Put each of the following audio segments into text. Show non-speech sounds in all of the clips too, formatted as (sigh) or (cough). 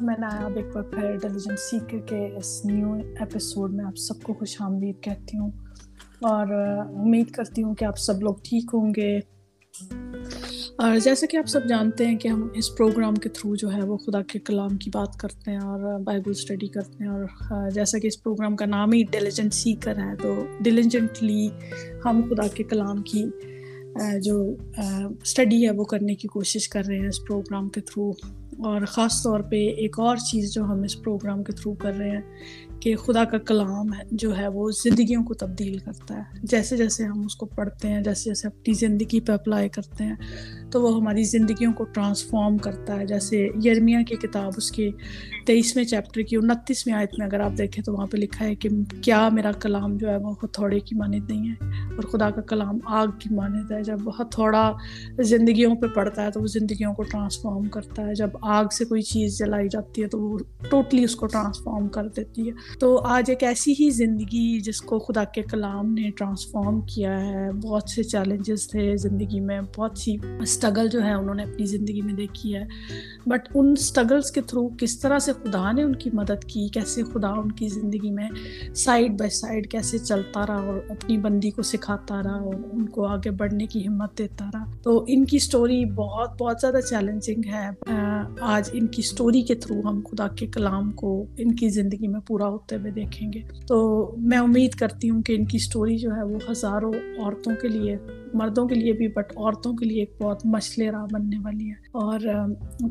میں نایاب ایک بار پھر ڈیلیجنٹ سیکر کے اس نیو ایپیسوڈ میں آپ سب کو خوش آمدید کہتی ہوں اور امید کرتی ہوں کہ آپ سب لوگ ٹھیک ہوں گے اور جیسا کہ آپ سب جانتے ہیں کہ ہم اس پروگرام کے تھرو جو ہے وہ خدا کے کلام کی بات کرتے ہیں اور بائبل اسٹڈی کرتے ہیں اور جیسا کہ اس پروگرام کا نام ہی ڈیلیجنٹ سیکر ہے تو ڈیلیجنٹلی ہم خدا کے کلام کی جو اسٹڈی ہے وہ کرنے کی کوشش کر رہے ہیں اس پروگرام کے تھرو اور خاص طور پہ ایک اور چیز جو ہم اس پروگرام کے تھرو کر رہے ہیں کہ خدا کا کلام ہے، جو ہے وہ زندگیوں کو تبدیل کرتا ہے۔ جیسے جیسے ہم اس کو پڑھتے ہیں، جیسے جیسے اپنی زندگی پہ اپلائی کرتے ہیں، تو وہ ہماری زندگیوں کو ٹرانسفارم کرتا ہے۔ جیسے یرمیا کی کتاب، اس کے تیئیسویں چیپٹر کی انتیسویں آیت میں اگر آپ دیکھیں تو وہاں پہ لکھا ہے کہ کیا میرا کلام جو ہے وہ ہتھوڑے کی مانت نہیں ہے اور خدا کا کلام آگ کی مانت ہے۔ جب ہتھوڑا زندگیوں پہ پڑتا ہے تو وہ زندگیوں کو ٹرانسفارم کرتا ہے۔ جب آگ سے کوئی چیز جلائی جاتی ہے تو وہ ٹوٹلی اس کو ٹرانسفارم کر دیتی ہے۔ تو آج ایک ایسی ہی زندگی جس کو خدا کے کلام نے ٹرانسفارم کیا ہے۔ بہت سے چیلنجز تھے زندگی میں، بہت سی اسٹرگل جو ہے انہوں نے اپنی زندگی میں دیکھی ہے۔ بٹ ان اسٹرگلس کے تھرو کس طرح سے خدا نے ان کی مدد کی، کیسے خدا ان کی زندگی میں سائڈ بائی سائڈ کیسے چلتا رہا اور اپنی بندی کو سکھاتا رہا اور ان کو آگے بڑھنے کی ہمت دیتا رہا۔ تو ان کی اسٹوری بہت بہت زیادہ چیلنجنگ ہے۔ آج ان کی اسٹوری کے تھرو ہم خدا کے کلام کو ان کی زندگی میں پورا ہوتے ہوئے دیکھیں گے۔ تو میں امید کرتی ہوں کہ ان کی اسٹوری جو ہے وہ ہزاروں عورتوں کے لیے، مردوں کے لیے بھی بٹ عورتوں کے لیے ایک بہت مشل راہ بننے والی ہے۔ اور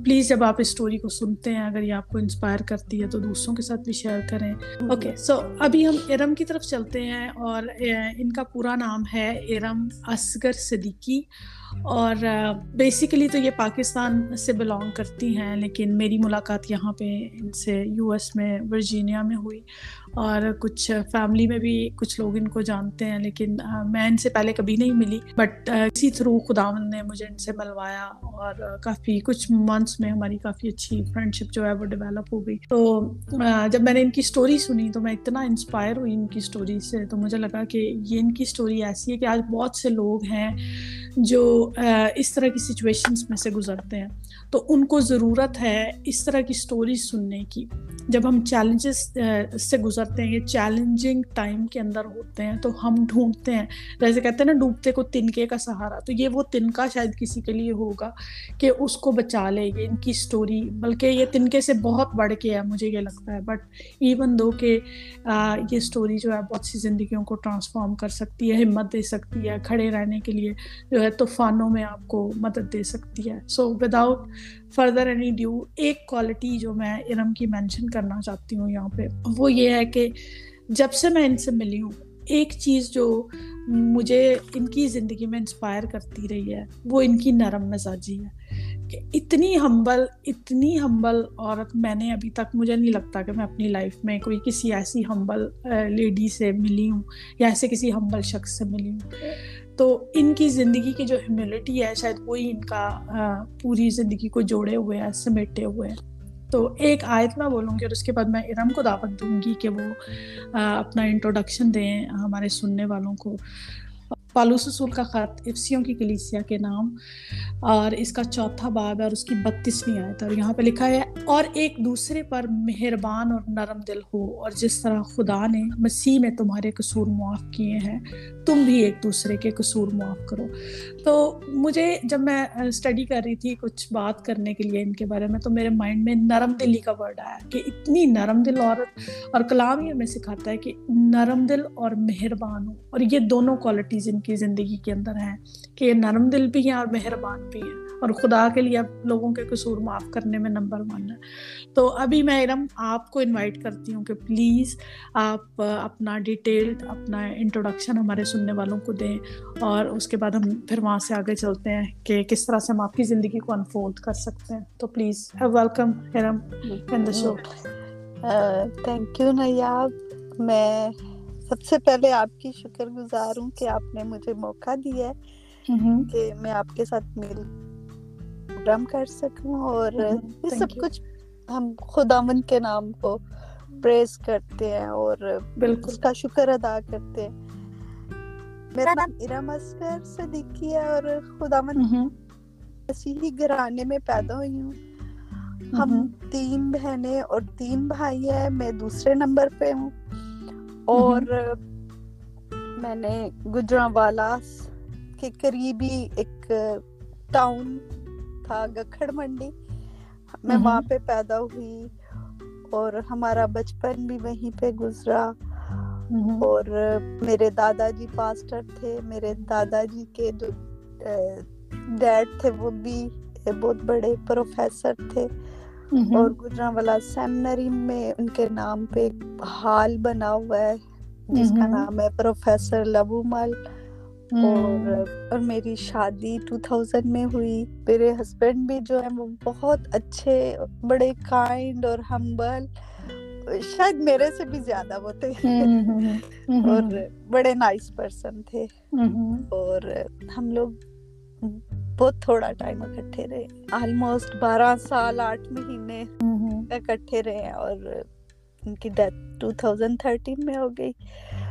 پلیز جب آپ اس اسٹوری کو سنتے ہیں، اگر یہ آپ کو انسپائر کرتی ہے تو دوسروں کے ساتھ بھی شیئر کریں۔ اوکے سو ابھی ہم ارم کی طرف چلتے ہیں اور ان کا پورا نام ہے ارم اصغر صدیقی اور بیسیکلی تو یہ پاکستان سے بلانگ کرتی ہیں، لیکن میری ملاقات یہاں پہ ان سے یو ایس میں ورجینیا میں ہوئی۔ اور کچھ فیملی میں بھی کچھ لوگ ان کو جانتے ہیں، لیکن میں ان سے پہلے کبھی نہیں ملی۔ بٹ اسی تھرو خدا نے مجھے ان سے ملوایا اور کافی کچھ منتھس میں ہماری کافی اچھی فرینڈ شپ جو ہے وہ ڈیولپ ہو گئی۔ تو جب میں نے ان کی اسٹوری سنی تو میں اتنا انسپائر ہوئی ان کی اسٹوری سے۔ تو مجھے لگا کہ یہ ان کی اسٹوری ایسی ہے کہ آج بہت سے لوگ ہیں جو اس طرح کی سچویشنس میں سے گزرتے ہیں۔ تو ان کو ضرورت ہے اس طرح کی اسٹوریز سننے کی۔ جب ہم چیلنجز سے گزرتے ہیں یہ چیلنجنگ ٹائم کے اندر ہوتے ہیں تو ہم ڈھونڈتے ہیں۔ جیسے کہتے ہیں نا، ڈوبتے کو تنکے کا سہارا۔ تو یہ وہ تنکا شاید کسی کے لیے ہوگا کہ اس کو بچا لے یہ ان کی اسٹوری بلکہ یہ تنکے سے بہت بڑھ کے ہے، مجھے یہ لگتا ہے۔ بٹ ایون دو کہ یہ اسٹوری جو ہے بہت سی زندگیوں کو ٹرانسفارم کر سکتی ہے، ہمت دے سکتی ہے کھڑے رہنے کے لیے، جو ہے طوفان طوفانوں میں آپ کو مدد دے سکتی ہے۔ So without further any due ایک کوالٹی جو میں ارم کی مینشن کرنا چاہتی ہوں یہاں پہ، وہ یہ ہے کہ جب سے میں ان سے ملی ہوں، ایک چیز جو مجھے ان کی زندگی میں انسپائر کرتی رہی ہے، وہ ان کی نرم مزاجی ہے۔ کہ اتنی ہمبل اتنی ہمبل عورت میں نے ابھی تک، مجھے نہیں لگتا کہ میں اپنی لائف میں کوئی کسی ایسی ہمبل لیڈی uh, سے ملی ہوں یا ایسے کسی ہمبل شخص سے ملی ہوں۔ تو ان کی زندگی کی جو ہیوملٹی ہے، شاید وہی ان کا پوری زندگی کو جوڑے ہوئے ہیں، سمیٹے ہوئے ہیں۔ تو ایک آیت میں بولوں گی اور اس کے بعد میں ارم کو دعوت دوں گی کہ وہ اپنا انٹروڈکشن دیں ہمارے سننے والوں کو۔ پالوس رسول کا خط افسیوں کی کلیسیا کے نام، اور اس کا چوتھا باب ہے اور اس کی بتیسویں آیت اور یہاں پہ لکھا ہے، اور ایک دوسرے پر مہربان اور نرم دل ہو، اور جس طرح خدا نے مسیح میں تمہارے قصور معاف کیے ہیں تم بھی ایک دوسرے کے قصور معاف کرو۔ تو مجھے جب میں اسٹڈی کر رہی تھی کچھ بات کرنے کے لیے ان کے بارے میں، تو میرے مائنڈ میں نرم دلی کا ورڈ آیا کہ اتنی نرم دل عورت اور کلام یہ ہمیں سکھاتا ہے کہ نرم دل اور مہربان ہو۔ اور یہ دونوں کوالٹیز ان کی زندگی کے اندر ہیں کہ یہ نرم دل بھی ہیں اور مہربان بھی ہیں۔ اور خدا کے لیے اب لوگوں کے قصور معاف کرنے میں نمبر ون ہے۔ تو ابھی میں ارم آپ کو انوائٹ کرتی ہوں کہ پلیز آپ اپنا ڈیٹیلڈ اپنا انٹروڈکشن ہمارے سننے والوں کو دیں اور اس کے بعد ہم پھر وہاں سے آگے چلتے ہیں کہ کس طرح سے ہم آپ کی زندگی کو انفولڈ کر سکتے ہیں۔ تو please welcome um in the show thank you Nayab. میں سب سے پہلے آپ کی شکر گزار ہوں کہ آپ نے مجھے موقع دیا ہے کہ میں آپ کے ساتھ مل پروگرام کر سکوں اور یہ سب کچھ ہم خداون کے نام کو پریز کرتے ہیں اور بالکل۔ اس کا شکر ادا کرتے ہیں۔ میرا نام ارم اسکر صدیقی ہے اور خداون مسیحی گھرانے میں پیدا ہوئی ہوں۔ ہم تین بہنیں اور تین بھائی ہیں میں دوسرے نمبر پہ ہوں۔ اور میں نے گجرا والا کے قریبی ایک ٹاؤن تھا گکھڑ منڈی۔ میں وہاں پہ پیدا ہوئی اور ہمارا بچپن بھی وہیں پہ گزرا۔ اور میرے دادا جی پاسٹر تھے میرے دادا جی کے جو ڈیڈ تھے وہ بھی بہت بڑے پروفیسر تھے۔ اور گجرا والا سیمنری میں ان کے نام پہ ایک ہال بنا ہوا ہے جس کا نام ہے پروفیسر لبو مل۔ اور اور میری شادی ٹو تھاؤزینڈ میں ہوئی۔ میرے ہسبینڈ بھی جو ہے وہ بہت اچھے بڑے کائنڈ اور ہمبل شاید میرے سے بھی زیادہ وہ تھے اور بڑے نائس پرسن تھے۔ اور ہم لوگ بہت تھوڑا ٹائم اکٹھے رہے۔ آلموسٹ بارہ سال آٹھ مہینے اکٹھے رہے اور ان کی ڈیتھ ٹو تھاؤزینڈ تھرٹین میں ہو گئی۔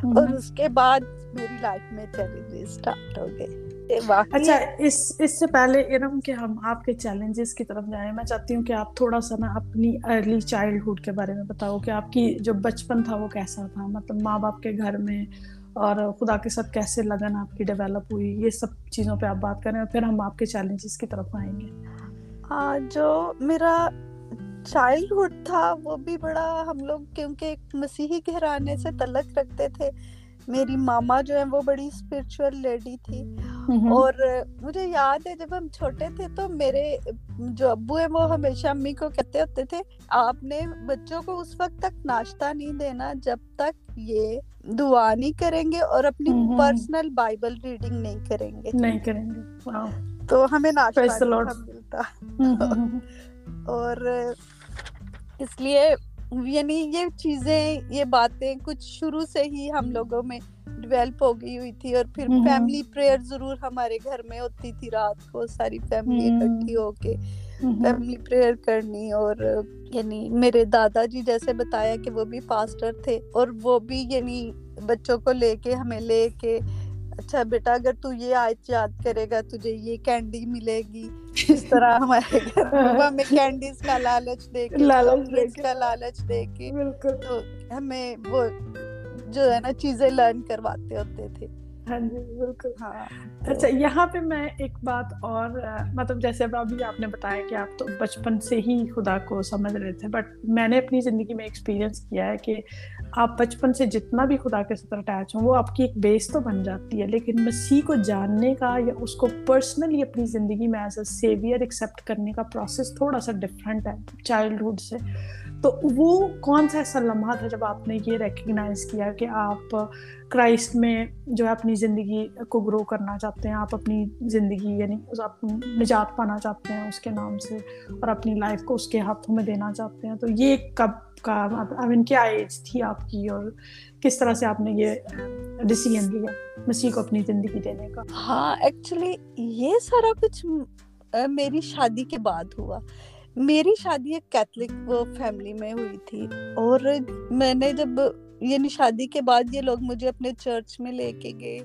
اور اس کے بعد میری لائف میں چیلنجز اسٹارٹ ہو گئے اچھا اس اس سے پہلے ارم کہ ہم آپ کے چیلنجز کی طرف جائیں میں چاہتی ہوں کہ آپ تھوڑا سا نا اپنی ارلی چائلڈ کے بارے میں بتاؤ کہ آپ کی جو بچپن تھا وہ کیسا تھا مطلب ماں باپ کے گھر میں اور خدا کے ساتھ کیسے لگن آپ کی ڈیولپ ہوئی یہ سب چیزوں پہ آپ بات کریں اور پھر ہم آپ کے چیلنجز کی طرف آئیں گے جو میرا چائلڈہڈ تھا وہ بھی بڑا ہم لوگ کیونکہ مسیحی گھرانے سے تعلق رکھتے تھے میری ماما جو ہے وہ بڑی اسپرچل لیڈی تھی اور مجھے یاد ہے جب ہم چھوٹے تھے تو میرے جو ابو ہیں وہ ہمیشہ امی کو کہتے ہوتے تھے آپ نے بچوں کو اس وقت تک ناشتہ نہیں دینا جب تک یہ دعا نہیں کریں گے اور اپنی پرسنل بائبل ریڈنگ نہیں کریں گے نہیں کریں گے تو ہمیں ناشتہ ملتا اور اس لیے یعنی یہ چیزیں یہ باتیں کچھ شروع سے ہی ہم لوگوں میں ڈیولپ ہو گئی ہوئی تھی اور پھر فیملی پریئر ضرور ہمارے گھر میں ہوتی تھی رات کو ساری فیملی اکٹھی ہو کے فیملی پریئر کرنی اور یعنی میرے دادا جی جیسے بتایا کہ وہ بھی پاسٹر تھے اور وہ بھی یعنی بچوں کو لے کے ہمیں لے کے اچھا بیٹا اگر تو یہ آیت یاد کرے گا تجھے یہ کینڈی ملے گی۔ اس طرح ہمارے گھر ہمیں کینڈیز کا لالچ دے کے لالچ کا لالچ دے کے تو ہمیں وہ جو ہے نا چیزیں لرن کرواتے ہوتے تھے۔ ہاں جی بالکل۔ ہاں۔ اچھا یہاں پہ میں ایک بات اور مطلب جیسے اب ابھی آپ نے بتایا کہ آپ تو بچپن سے ہی خدا کو سمجھ رہے تھے بٹ میں نے اپنی زندگی میں ایکسپیرینس کیا ہے کہ آپ بچپن سے جتنا بھی خدا کے ساتھ اٹیچ ہوں، وہ آپ کی ایک بیس تو بن جاتی ہے، لیکن مسیح کو جاننے کا یا اس کو پرسنلی اپنی زندگی میں ایز اے سیویئر ایکسیپٹ کرنے کا پروسیس تھوڑا سا ڈفرینٹ ہے چائلڈہڈ سے۔ تو وہ کون سا ایسا لمحہ تھا جب آپ نے یہ ریکگنائز کیا کہ آپ کرائسٹ میں جو ہے اپنی زندگی کو گرو کرنا چاہتے ہیں، آپ اپنی زندگی یعنی آپ نجات پانا چاہتے ہیں اس کے نام سے اور اپنی لائف کو اس کے ہاتھوں میں دینا چاہتے ہیں۔ تو یہ کب کا آئی مین کیا ایج تھی آپ کی اور کس طرح سے آپ نے یہ ڈسیزن لیا مسیح کو اپنی زندگی دینے کا؟ ہاں ایکچولی یہ سارا کچھ میری شادی کے بعد ہوا۔ میری شادی ایک کیتھلک فیملی میں ہوئی تھی اور میں نے جب یعنی شادی کے بعد یہ لوگ مجھے اپنے چرچ میں لے کے گئے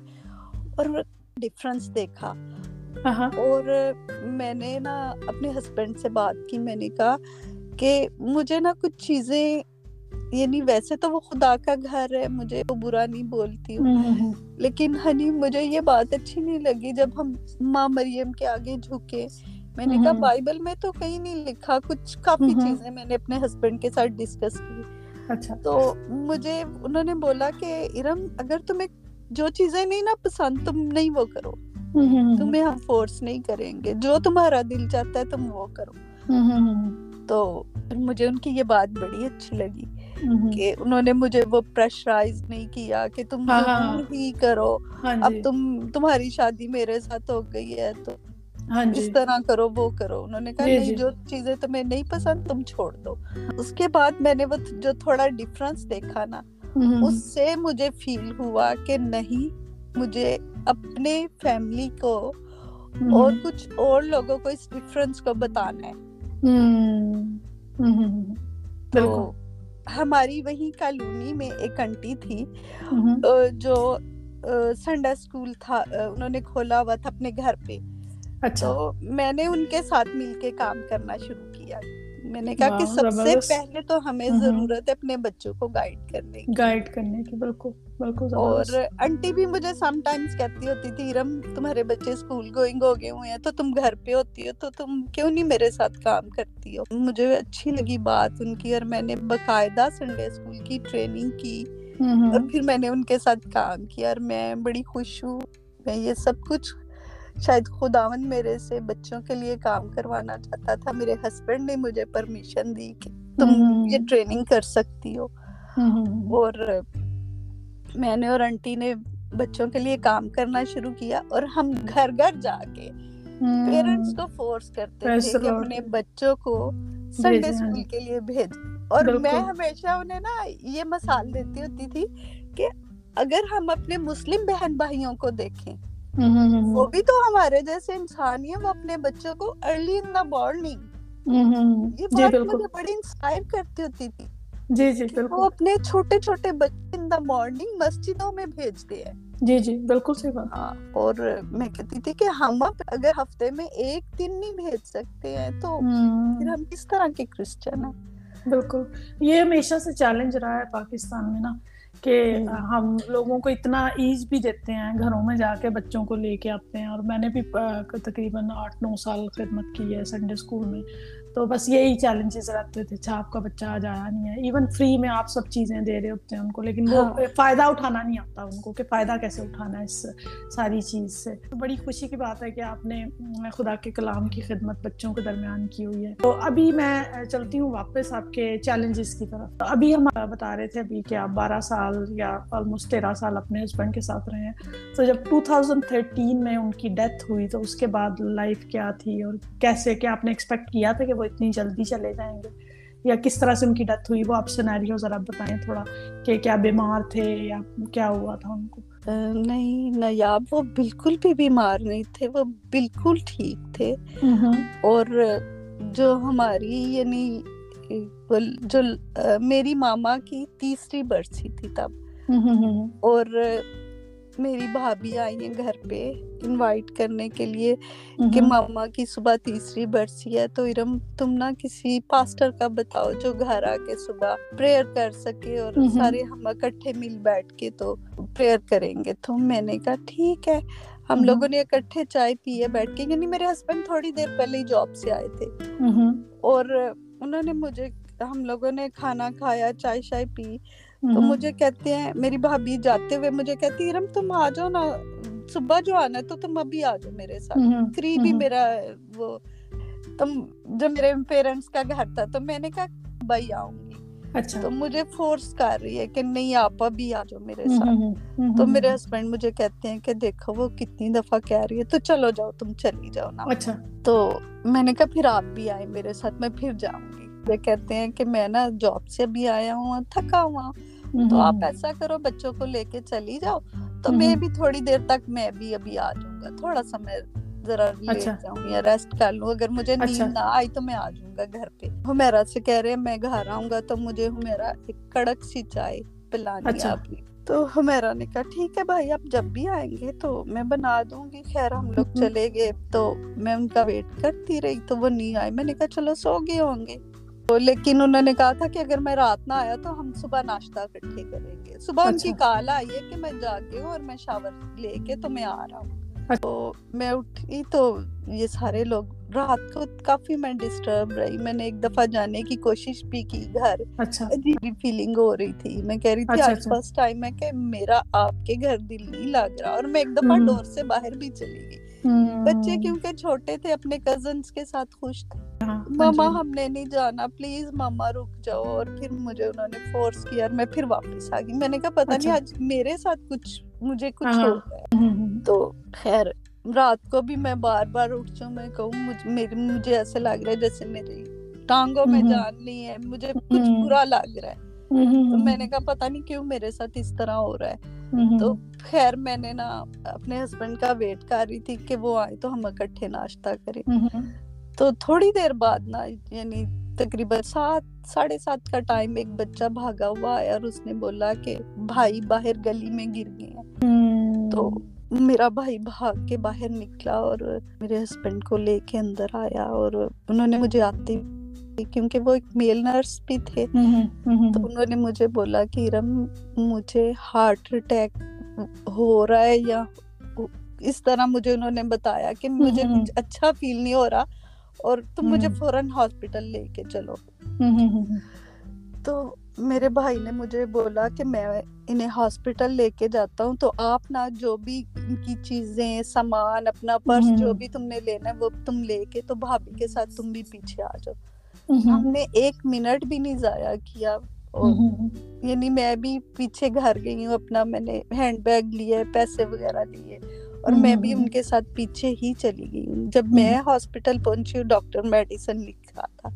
اور ڈفرنس دیکھا اور میں نے نا اپنے ہسبینڈ سے بات کی میں نے کہا کہ مجھے نا کچھ چیزیں یعنی ویسے تو وہ خدا کا گھر ہے مجھے وہ برا نہیں بولتی۔ ہوں لیکن ہنی مجھے یہ بات اچھی نہیں لگی جب ہم ماں مریم کے آگے جھکے۔ میں نے کہا بائبل میں تو کہیں نہیں لکھا کچھ کافی چیزیں میں نے اپنے ہسبینڈ کے ساتھ ڈسکس کی۔ اچھا۔ تو مجھے انہوں نے بولا کہ ارم اگر تمہیں جو چیزیں نہیں نا پسند تم نہیں وہ کرو۔ تمہیں ہم فورس نہیں کریں گے۔ جو تمہارا دل چاہتا ہے تم وہ کرو۔ تو مجھے ان کی یہ بات بڑی اچھی لگی کہ انہوں نے مجھے وہ پریشرائز نہیں کیا کہ تم ہی کرو۔ اب تم تمہاری شادی میرے ساتھ ہو گئی ہے تو ہاں اس جی۔ طرح کرو وہ کرو۔ انہوں نے کہا جی، نہیں جی۔ جو چیزیں تمہیں نہیں پسند تم چھوڑ دو۔ اس کے بعد میں نے وہ جو تھوڑا ڈفرنس دیکھا نا اس سے مجھے فیل ہوا کہ نہیں مجھے اپنے فیملی کو اور کچھ اور لوگوں کو اس ڈفرنس کو بتانا ہے۔ تو ہماری وہی کالونی میں ایک انٹی تھی جو سنڈے اسکول تھا انہوں نے کھولا ہوا تھا اپنے گھر پہ۔ اچھا میں نے ان کے ساتھ مل کے کام کرنا شروع کیا۔ میں نے کہا کہ سب سے پہلے تو ہمیں ضرورت ہے اپنے بچوں کو گائیڈ کرنے کی۔ گائیڈ کرنے کی بالکل بالکل اور انٹی بھی مجھے سم ٹائمز کہتی ہوتی تھی ارم تمہارے بچے اسکول گوئنگ ہو گئے ہوئے ہیں تو تم گھر پہ ہوتی ہو تو تم کیوں نہیں میرے ساتھ کام کرتی ہو؟ مجھے اچھی لگی بات ان کی اور میں نے باقاعدہ سنڈے اسکول کی ٹریننگ کی۔ اور پھر میں نے ان کے ساتھ کام کیا اور میں بڑی خوش ہوں۔ میں یہ سب کچھ شاید خداون میرے سے بچوں کے لیے کام کروانا چاہتا تھا میرے ہسبینڈ نے مجھے پرمیشن دی کہ تم یہ ٹریننگ کر سکتی ہو۔ اور میں نے اور انٹی نے بچوں کے لیے کام کرنا شروع کیا اور ہم گھر گھر جا کے پیرنٹس کو فورس کرتے تھے کہ اپنے بچوں کو سنڈے اسکول کے لیے بھیج۔ اور میں ہمیشہ انہیں نا یہ مثال دیتی ہوتی تھی کہ اگر ہم اپنے مسلم بہن بھائیوں کو دیکھیں وہ بھی تو ہمارے جیسے انسان ہی ہے وہ اپنے بچوں کو ارلی ان دا مارننگ یہ جی، بات مجھے بڑی انسپائر کرتی ہوتی تھی جی جی بالکل وہ اپنے چھوٹے چھوٹے بچے ان دا مارننگ مسجدوں میں بھیجتے ہیں۔ جی جی بالکل صحیح بات۔ ہاں اور میں کہتی تھی کہ ہم اگر ہفتے میں ایک دن نہیں بھیج سکتے ہیں تو پھر ہم کس طرح کے کرسچن ہیں؟ بالکل۔ یہ ہمیشہ سے چیلنج رہا ہے پاکستان میں نا۔ کہ ہم لوگوں کو اتنا ایز بھی دیتے ہیں گھروں میں جا کے بچوں کو لے کے آتے ہیں اور میں نے بھی تقریباً آٹھ نو سال خدمت کی ہے سنڈے اسکول میں۔ تو بس یہی چیلنجز رہتے تھے اچھا آپ کا بچہ آج آیا نہیں ہے ایون فری میں آپ سب چیزیں دے رہے ہوتے ہیں ان کو لیکن وہ ہاں۔ فائدہ اٹھانا نہیں آتا ان کو کہ فائدہ کیسے اٹھانا ہے اس ساری چیز سے۔ بڑی خوشی کی بات ہے کہ آپ نے خدا کے کلام کی خدمت بچوں کے درمیان کی ہوئی ہے۔ تو ابھی میں چلتی ہوں واپس آپ کے چیلنجز کی طرف۔ ابھی ہم بتا رہے تھے ابھی کہ آپ بارہ سال یا آلموسٹ تیرہ سال اپنے ہسبینڈ کے ساتھ رہے ہیں۔ تو جب ٹو تھاؤزینڈ تھرٹین میں ان کی ڈیتھ ہوئی تو اس کے بعد لائف کیا تھی اور کیسے کیا آپ نے ایکسپیکٹ کیا تھا کہ وہ اتنی جلدی چلے جائیں گے یا کس طرح سے ان کی ڈیتھ ہوئی وہ آپ سینیریو ذرا بتائیں تھوڑا کہ کیا بیمار تھے یا کیا ہوا تھا ان کو؟ نہیں نیاب وہ بالکل بھی بیمار نہیں تھے وہ بالکل ٹھیک تھے۔ اور جو ہماری یعنی جو میری ماما کی تیسری برسی تھی تب۔ اور میری بھابھی آئی ہیں گھر پہ انوائٹ کرنے کے لیے کہ ماما کی صبح تیسری برسی ہے تو ارم تم نا کسی پاسٹر کا بتاؤ جو گھر آ کے صبح پریئر کر سکے اور سارے ہم اکٹھے مل بیٹھ کے تو پریئر کریں گے۔ تو میں نے کہا ٹھیک ہے۔ ہم لوگوں نے اکٹھے چائے پیے بیٹھ کے یعنی میرے ہسبینڈ تھوڑی دیر پہلے ہی جاب سے آئے تھے۔ اور انہوں نے مجھے ہم لوگوں نے کھانا کھایا چائے شائے پی۔ تو مجھے کہتے ہیں میری بھابھی جاتے ہوئے مجھے کہتی ارم تم آ جاؤ نا صبح جو آنا ہے تو تم ابھی آ جاؤ میرے ساتھ۔ قریب ہی میرا وہ تم جو میرے پیرنٹس کا گھر تھا تو میں نے کہا بھائی آؤں گی۔ اچھا۔ تو مجھے فورس کر رہی ہے کہ نہیں آپ ابھی آ جاؤ میرے ساتھ۔ تو میرے ہسبینڈ مجھے کہتے ہیں کہ دیکھو وہ کتنی دفعہ کہہ رہی ہے تو چلو جاؤ تم چلی جاؤ نا۔ اچھا۔ تو میں نے کہا پھر آپ بھی آئے میرے ساتھ میں پھر جاؤں گی۔ وہ کہتے ہیں کہ میں نا جاب سے بھی آیا ہوں تھکا ہوا۔ تو آپ ایسا کرو بچوں کو لے کے چلی جاؤ۔ تو میں بھی تھوڑی دیر تک میں بھی ابھی آ جاؤں گا۔ تھوڑا سا میں ذرا لیٹ اچھا۔ جاؤں یا ریسٹ کر لوں۔ اگر مجھے نیند اچھا۔ نہ آئی تو میں آ جاؤں گا گھر پہ۔ ہمیرا سے کہہ رہے میں گھر آؤں گا تو مجھے ہمیرا ایک کڑک سی چائے پلانی اچھا۔ آپ نے۔ تو ہمیرا نے کہا ٹھیک ہے بھائی آپ جب بھی آئیں گے تو میں بنا دوں گی۔ خیر ہم لوگ چلے گئے۔ تو میں ان کا ویٹ کرتی رہی تو وہ نہیں آئے۔ میں نے کہا چلو سو گئے ہوں گے۔ لیکن انہوں نے کہا تھا کہ اگر میں رات نہ آیا تو ہم صبح ناشتہ اکٹھے کریں گے۔ صبح ان کی اچھا۔ کال آئی ہے کہ میں جاگے ہوں اور میں شاور لے کے تو میں آ رہا ہوں۔ اچھا۔ تو میں اٹھی تو یہ سارے لوگ رات کو کافی میں ڈسٹرب رہی۔ میں نے ایک دفعہ جانے کی کوشش بھی کی گھر۔ اچھا۔ عجیب فیلنگ ہو رہی تھی۔ میں کہہ رہی تھی آج فرسٹ ٹائم ہے کہ میرا آپ کے گھر دل نہیں لگ رہا اور میں ایک دفعہ ڈور سے باہر بھی چلی گئی۔ بچے کیونکہ چھوٹے تھے اپنے کزنس کے ساتھ خوش تھے۔ ماما جی۔ ہم نے نہیں جانا پلیز ماما رک جاؤ۔ اور پھر مجھے انہوں نے فورس کیا اور میں پھر واپس آ گئی۔ میں نے کہا پتا نہیں اچھا۔ آج میرے ساتھ کچھ مجھے کچھ ہاں، ہو گیا تو خیر رات کو بھی میں بار بار اٹھ جاؤں۔ میں کہوں مجھے ایسے لگ رہا ہے جیسے میری ٹانگوں میں جان نہیں ہے۔ مجھے کچھ برا لگ رہا ہے۔ تو میں نے کہا پتا نہیں کیوں میرے ساتھ اس طرح ہو رہا ہے۔ تو خیر میں نے نا اپنے ہسبینڈ کا ویٹ کر رہی تھی کہ وہ آئے تو ہم اکٹھے ناشتہ کریں۔ تو تھوڑی دیر بعد نا یعنی تقریباً سات ساڑھے سات کا ٹائم ایک بچہ بھاگا ہوا آیا اور اس نے بولا کہ بھائی باہر گلی میں گر گئے ہیں۔ تو میرا بھائی بھاگ کے باہر نکلا اور میرے ہسبینڈ کو لے کے اندر آیا اور انہوں نے مجھے آتے کیونکہ وہ ایک میل نرس بھی تھے۔ تو انہوں نے مجھے بولا کہ ارم مجھے ہارٹ اٹیک ہو رہا ہے یا اس طرح مجھے انہوں نے بتایا کہ مجھے اچھا فیل نہیں ہو رہا۔ اور تم مجھے فوراً ہاسپٹل لے کے چلو۔ تو میرے بھائی نے مجھے بولا کہ میں انہیں ہاسپٹل لے کے جاتا ہوں تو آپ نا جو بھی ان کی چیزیں سامان اپنا پرس جو بھی تم نے لینا ہے وہ تم لے کے تو بھابھی کے ساتھ تم بھی پیچھے آ جاؤ۔ ہم نے ایک منٹ بھی نہیں ضائع کیا۔ یعنی میں بھی پیچھے گھر گئی ہوں اپنا میں نے ہینڈ بیگ لیے پیسے وغیرہ لیے۔ اور میں بھی ان کے ساتھ پیچھے ہی چلی گئی ہوں۔ جب میں ہاسپٹل پہنچی ہوں ڈاکٹر میڈیسن لکھا تھا۔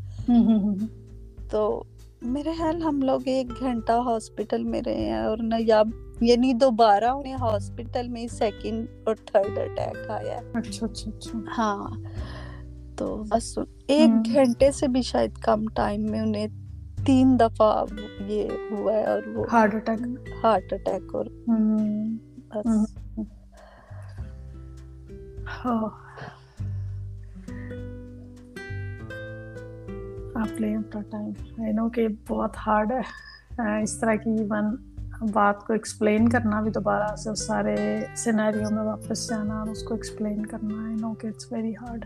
تو میرے خیال ہم لوگ ایک گھنٹہ ہاسپٹل میں رہے ہیں اور نہ یا یعنی دوبارہ انہیں ہاسپٹل میں سیکنڈ اور تھرڈ اٹیک آیا۔ اچھا اچھا اچھا۔ ہاں۔ تو بس ایک گھنٹے سے بھی شاید کم ٹائم میں انہیں تین دفعہ یہ ہوا ہے اور وہ ہارٹ اٹیک ہارٹ اٹیک اور بس۔ ٹائم آئی نو کہ بہت ہارڈ ہے۔ اس طرح کی ون بات کو ایکسپلین کرنا بھی دوبارہ سے، اس سارے سینیریو میں واپس جانا، اور اس کو ایکسپلین کرنا آئی نو کہ اٹس ویری ہارڈ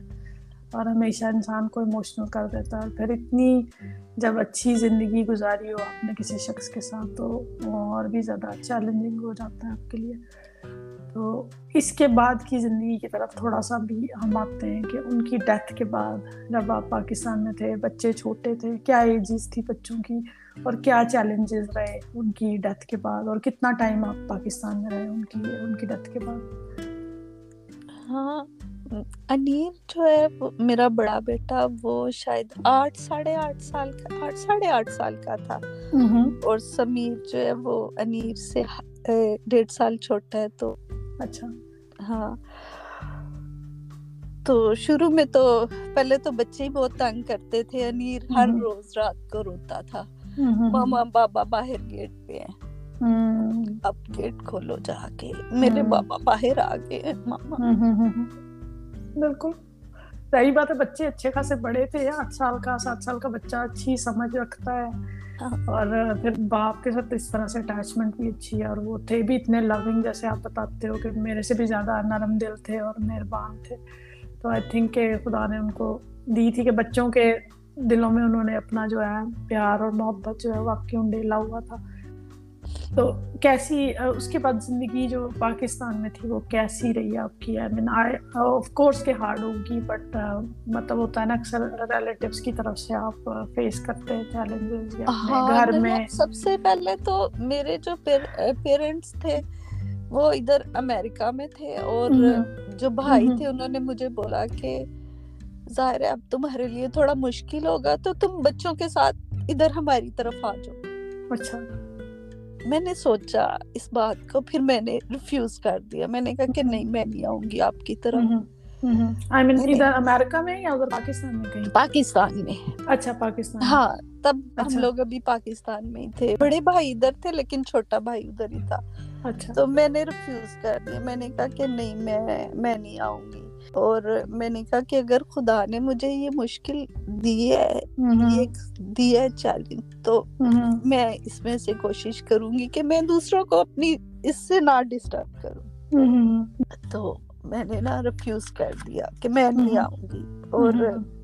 اور ہمیشہ انسان کو ایموشنل کر دیتا ہے۔ پھر اتنی جب اچھی زندگی گزاری ہو آپ نے کسی شخص کے ساتھ، تو اور بھی زیادہ چیلنجنگ ہو جاتا ہے آپ کے لیے۔ تو اس کے بعد کی زندگی کی طرف تھوڑا سا بھی ہم آتے ہیں کہ ان کی ڈیتھ کے بعد جب آپ پاکستان میں تھے بچے چھوٹے تھے کیا ایجز تھی بچوں کی؟ اور کیا چیلنجز رہے ان کی ڈیتھ کے بعد؟ اور کتنا ٹائم آپ پاکستان میں رہے ان کی ان کی ڈیتھ کے بعد؟ ہاں انیر جو ہے میرا بڑا بیٹا وہ شاید آٹھ ساڑھے آٹھ سال کا آٹھ ساڑھے آٹھ سال کا تھا۔ اور سمیر جو ہے وہ انیر سے ڈیڑھ سال چھوٹا ہے تو اچھا۔ ہاں۔ تو شروع میں تو پہلے تو بچے ہی بہت تنگ کرتے تھے انیر ہر روز رات کو روتا تھا۔ ماما بابا باہر گیٹ پہ ہیں۔ اب گیٹ کھولو جا کے۔ میرے بابا باہر آ گئے ماما۔ بالکل۔ صحیح بات ہے بچے اچھے خاصے بڑے تھے۔ آٹھ سال کا سات سال کا بچہ اچھی سمجھ رکھتا ہے۔ اور پھر باپ کے ساتھ اس طرح سے اٹیچمنٹ بھی اچھی ہے اور وہ تھے بھی اتنے لونگ جیسے آپ بتاتے ہو کہ میرے سے بھی زیادہ نرم دل تھے اور مہربان تھے۔ تو آئی تھنک کہ خدا نے ان کو دی تھی کہ بچوں کے دلوں میں انہوں نے اپنا جو ہے پیار اور محبت جو ہے واقعی انڈیلا ہوا تھا۔ تو کیسی اس کے بعد زندگی جو پاکستان میں تھی وہ کیسی رہی آپ کی؟ آئی مین آف کورس کے ہارڈ ہوگی بٹ مطلب ہوتا ہے نا اکثر ریلیٹیوس کی طرف سے آپ فیس کرتے ہیں چیلنجز گھر میں؟ سب سے پہلے تو میرے جو پیرنٹس تھے وہ ادھر امریکہ میں تھے اور جو بھائی تھے انہوں نے مجھے بولا کہ ظاہر ہے اب تمہارے لیے تھوڑا مشکل ہوگا تو تم بچوں کے ساتھ ادھر ہماری طرف آ جاؤ۔ اچھا۔ میں نے سوچا اس بات کو پھر میں نے ریفیوز کر دیا۔ میں نے کہا کہ نہیں میں نہیں آؤں گی آپ کی طرف۔ امریکہ میں یا پاکستان میں پاکستان میں۔ اچھا پاکستان۔ ہاں تب ہم لوگ ابھی پاکستان میں ہی تھے۔ بڑے بھائی ادھر تھے لیکن چھوٹا بھائی ادھر ہی تھا۔ اچھا۔ تو میں نے ریفیوز کر دیا۔ میں نے کہا کہ نہیں میں میں نہیں آؤں گی۔ اور میں نے کہا کہ اگر خدا نے مجھے یہ مشکل دی ہے یہ دی ہے چیلنج تو میں اس میں سے کوشش کروں گی کہ میں دوسروں کو اپنی اس سے نہ ڈسٹرب کروں۔ تو میں نے نا ریفیوز کر دیا کہ میں نہیں آؤں گی۔ اور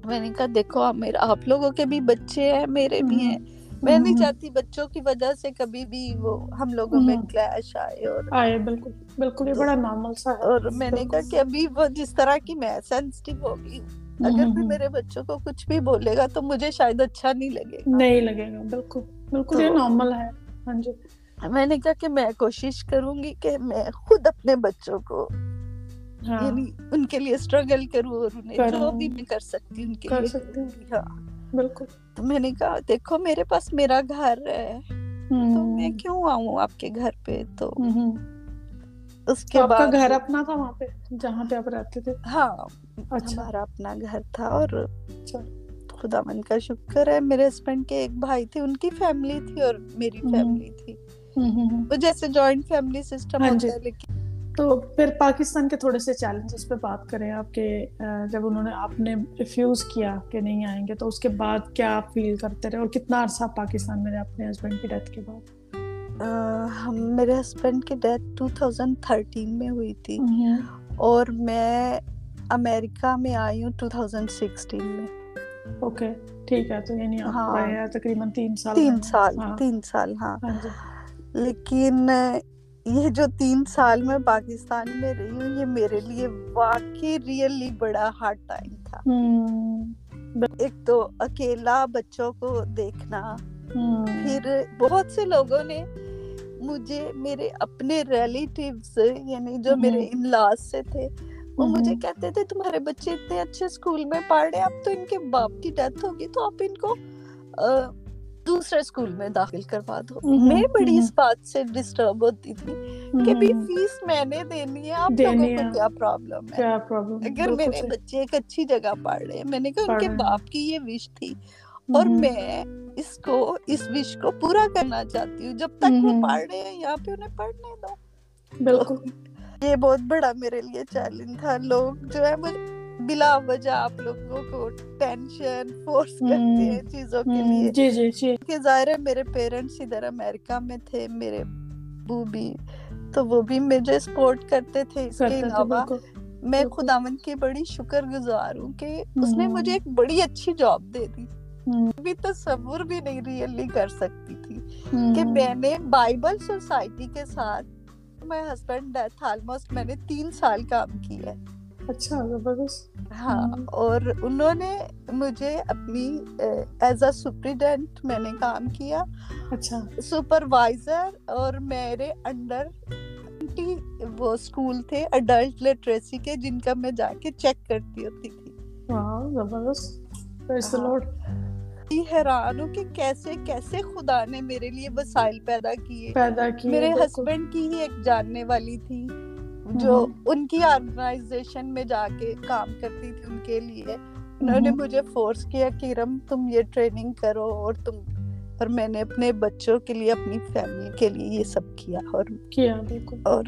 میں نے کہا دیکھو آپ لوگوں کے بھی بچے ہیں میرے بھی ہیں۔ میں نہیں چاہتی بچوں کی وجہ سے کبھی بھی وہ ہم لوگوں میں کلیش آئے اور آئے بالکل بالکل یہ بڑا نارمل سا ہے۔ اور میں نے کہا کہ ابھی وہ جس طرح کی میں سینسٹیو ہو گئی اگر بھی میرے بچوں کو کچھ بھی بولے گا تو مجھے شاید اچھا نہیں لگے گا۔ نہیں لگے گا بالکل بالکل یہ نارمل ہے۔ ہاں جی۔ میں نے کہا کہ میں کوشش کروں گی کہ میں خود اپنے بچوں کو یعنی ان کے لیے اسٹرگل کروں اور انہیں جو بھی میں کر سکتی ہوں ان کے لیے ہاں۔ بالکل۔ تو میں نے کہا دیکھو میرے پاس میرا گھر ہے۔ تو میں کیوں آؤں آپ کے گھر پہ؟ تو اس کے بعد گھر اپنا تھا وہاں پہ جہاں پہ آپ رہتے تھے؟ ہاں اچھا۔ ہمارا اپنا گھر تھا اور خدا من کا شکر ہے میرے ہسبینڈ کے ایک بھائی تھے ان کی فیملی تھی اور میری فیملی تھی۔ وہ جیسے جوائنٹ فیملی سسٹم ہوتا ہے لیکن تو پھر پاکستان کے تھوڑے سے چیلنجز پہ بات کریں آپ کے جب انہوں نے آپ نے ریفیوز کیا کہ نہیں آئیں گے تو اس کے بعد کیا آپ فیل کرتے رہے اور کتنا عرصہ پاکستان میں رہے اپنے ہسبینڈ کی ڈیتھ کے بعد؟ ہم میرے ہسبینڈ کی ڈیتھ ٹو تھاؤزینڈ تھرٹین میں ہوئی تھی اور میں امریکہ میں آئی ہوں ٹو تھاؤزینڈ سکسٹین میں۔ اوکے ٹھیک ہے تو یعنی ہاں۔ تقریباً تین سال تین سال ہاں۔ تین سال ہاں, ہاں جی۔ لیکن یہ جو تین سال میں پاکستان میں رہی ہوں یہ میرے لیے واقعی ریئلی بڑا ہارڈ ٹائم تھا۔ ایک تو اکیلا بچوں کو دیکھنا پھر بہت سے لوگوں نے مجھے میرے اپنے ریلیٹیوز یعنی جو میرے ان لاس سے تھے وہ مجھے کہتے تھے تمہارے بچے اتنے اچھے اسکول میں پڑھ رہے اب تو ان کے باپ کی ڈیتھ ہوگی تو آپ ان کو دوسرے اسکول میں داخل کروا دو۔ میں بڑی اس بات سے ڈسٹرب ہوتی تھی کہ بھی فیس میں نے دینی ہے آپ لوگوں کو کیا پرابلم ہے؟ اگر میرے بچے ایک اچھی جگہ پڑھ رہے ہیں میں نے کہا ان کے باپ کی یہ وش تھی۔ اور میں اس کو اس وش کو پورا کرنا چاہتی ہوں۔ جب تک وہ پڑھ رہے ہیں یہاں پہ انہیں پڑھنے دو۔ بالکل۔ یہ بہت بڑا میرے لیے چیلنج تھا۔ لوگ جو ہے مجھے بلا وجہ آپ لوگوں کو ٹینشن فورس کرتے ہیں چیزوں کے لیے۔ جی جی جی۔ کہ ظاہر ہے میرے پیرنٹس ادھر امریکہ میں تھے میرے بو بھی تو وہ بھی مجھے سپورٹ کرتے تھے۔ اس کے علاوہ میں خداوند کی بڑی شکر گزار ہوں کہ اس نے مجھے ایک بڑی اچھی جاب دے دی۔ بھی تصور بھی نہیں ریئلی کر سکتی تھی کہ میں نے بائبل سوسائٹی کے ساتھ میں ہسبینڈ ڈیتھ آلموسٹ میں نے تین سال کام کیا ہے۔ اچھا زبردست۔ ہاں اور انہوں نے مجھے اپنی ایز اے میں نے کام کیا۔ اچھا۔ سپروائزر اور میرے انڈر وہ اسکول تھے اڈلٹ لٹریسی کے جن کا میں جا کے چیک کرتی ہوتی تھی۔ زبردست۔ حیران ہوں کہ کیسے کیسے خدا نے میرے لیے وسائل پیدا کیے۔ پیدا کیے میرے ہسبینڈ کی ہی ایک جاننے والی تھی۔ جو ان کی آرگنائزیشن میں جا کے کام کرتی تھی ان کے لیے انہوں نے مجھے فورس کیا کہ رم تم یہ ٹریننگ کرو اور تم اور میں نے اپنے بچوں کے لیے اپنی فیملی کے لیے یہ سب کیا اور کیا۔ اور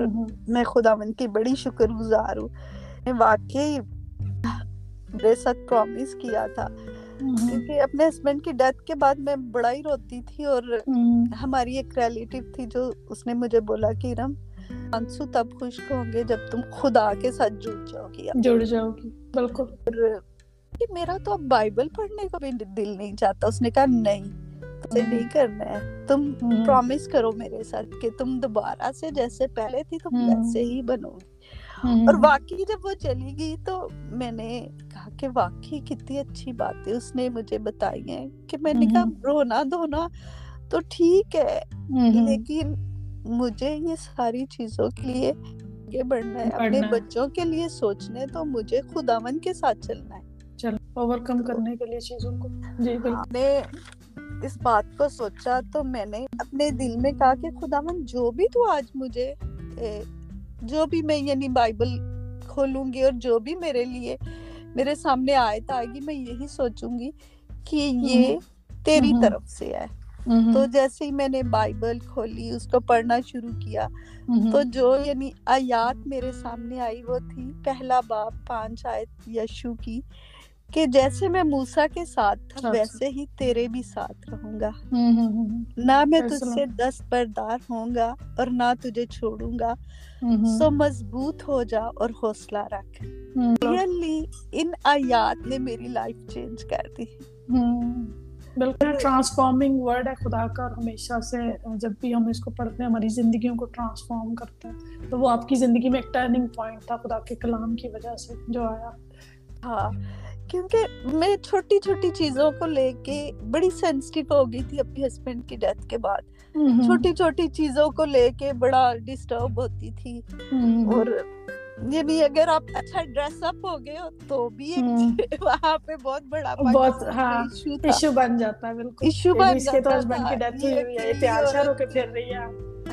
میں خدا من کی بڑی شکر گزار ہوں۔ میں واقعی میرے ساتھ پرومس کیا تھا۔ کیونکہ اپنے ہسبینڈ کی ڈیتھ کے بعد میں بڑا ہی روتی تھی اور ہماری ایک ریلیٹیو تھی جو اس نے مجھے بولا کہ رم انسو تب خوش ہوں گے جب تم خدا کے ساتھ جڑ جاؤ گی۔ جڑ جاؤ گی بالکل۔ میرا تو اب بائبل پڑھنے کا بھی دل نہیں چاہتا۔ اس نے کہا نہیں تمہیں نہیں کرنا ہے۔ تم پرومس کرو میرے ساتھ کہ تم دوبارہ سے جیسے پہلے تھی تم ویسے ہی بنو گی۔ اور واقعی جب وہ چلی گئی تو میں نے کہا کہ واقعی کتنی اچھی بات ہے۔ اس نے مجھے بتائی ہیں کہ میں نے کہا رونا دھونا تو ٹھیک ہے لیکن مجھے یہ ساری چیزوں کے لیے آگے بڑھنا ہے اپنے بچوں کے لیے سوچنے تو مجھے خداون کے ساتھ چلنا ہے۔ چل اوور کم کرنے کے لیے چیزوں کو۔ جی نے اس بات کو سوچا تو میں نے اپنے دل میں کہا کہ خداون جو بھی تو آج مجھے جو بھی میں یعنی بائبل کھولوں گی اور جو بھی میرے لیے میرے سامنے آئے آئے گی میں یہی سوچوں گی کہ یہ تیری طرف سے ہے۔ تو جیسے ہی میں نے بائبل کھولی اس کو پڑھنا شروع کیا تو جو یعنی آیات میرے سامنے آئی وہ تھی پہلا باپ پانچ آیت یشو کی کہ جیسے میں موسا کے ساتھ تھا ویسے ہی تیرے بھی ساتھ رہوں گا۔ نہ میں تجھ سے دس بردار ہوں گا اور نہ تجھے چھوڑوں گا۔ سو مضبوط ہو جا اور حوصلہ رکھ۔ ریئلی ان آیات نے میری لائف چینج کر دی۔ بالکل ٹرانسفارمنگ ورڈ ہے خدا کا اور ہمیشہ سے جب بھی ہم اس کو پڑھتے ہیں ہماری زندگیوں کو ٹرانسفارم کرتے ہیں تو وہ آپ کی زندگی میں ایک ٹرننگ پوائنٹ تھا خدا کے کلام کی وجہ سے جو آیا۔ ہاں کیونکہ میں چھوٹی چھوٹی چیزوں کو لے کے بڑی سینسٹیو ہو گئی تھی اپنی ہسبینڈ کی ڈیتھ کے بعد۔ چھوٹی چھوٹی چیزوں کو لے کے بڑا ڈسٹرب ہوتی تھی۔ اور یعنی اگر آپ اچھا ڈریس اپ ہو گئے ہو تو بھی (laughs) وہاں پہ بہت بڑا بہت ہاں ایشو بن جاتا ہے بالکل۔ ایشو بن جاتا (laughs) ہے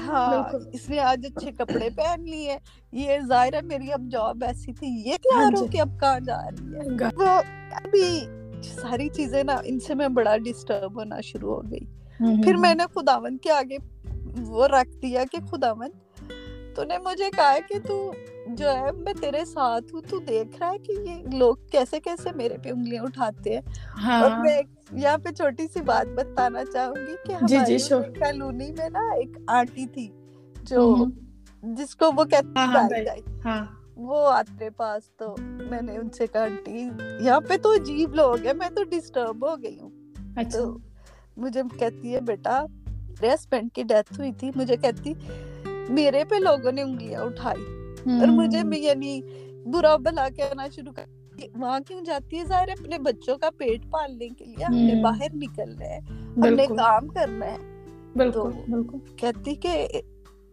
ہاں اس نے آج اچھے کپڑے پہن لیے۔ یہ ظاہر ہے میری اب جاب ایسی تھی۔ یہ تیار ہو کہ اب کہاں جا رہی ہے؟ وہ ابھی ساری چیزیں نا ان سے میں بڑا ڈسٹرب ہونا شروع ہو گئی۔ پھر میں نے خداون کے آگے وہ رکھ دیا کہ خداون تو نے مجھے کہا کہ تو جو ہے میں تیرے ساتھ ہوں تو دیکھ رہا ہے کہ یہ لوگ کیسے کیسے میرے پہ انگلیاں اٹھاتے ہیں اور۔ میں یہاں پہ چھوٹی سی بات بتانا چاہوں گی کہ ہماری کالونی میں نا ایک آنٹی تھی جو جس کو وہ کہتے ہیں ہاں، وہ آتے پاس تو میں نے ان سے کہا آنٹی یہاں پہ تو عجیب لوگ ہیں میں تو ڈسٹرب ہو گئی ہوں۔ تو مجھے کہتی ہے بیٹا میرے ہسبینڈ کی ڈیتھ ہوئی تھی مجھے کہتی میرے پہ لوگوں نے انگلیاں اٹھائی اور مجھے بھی یعنی برا بلا کہنا شروع کر وہاں کیوں جاتی ہے ظاہر اپنے بچوں کا پیٹ پالنے کے لیے ہم نے باہر نکلنا ہے ہم نے کام کرنا ہے بالکل کہتی کہ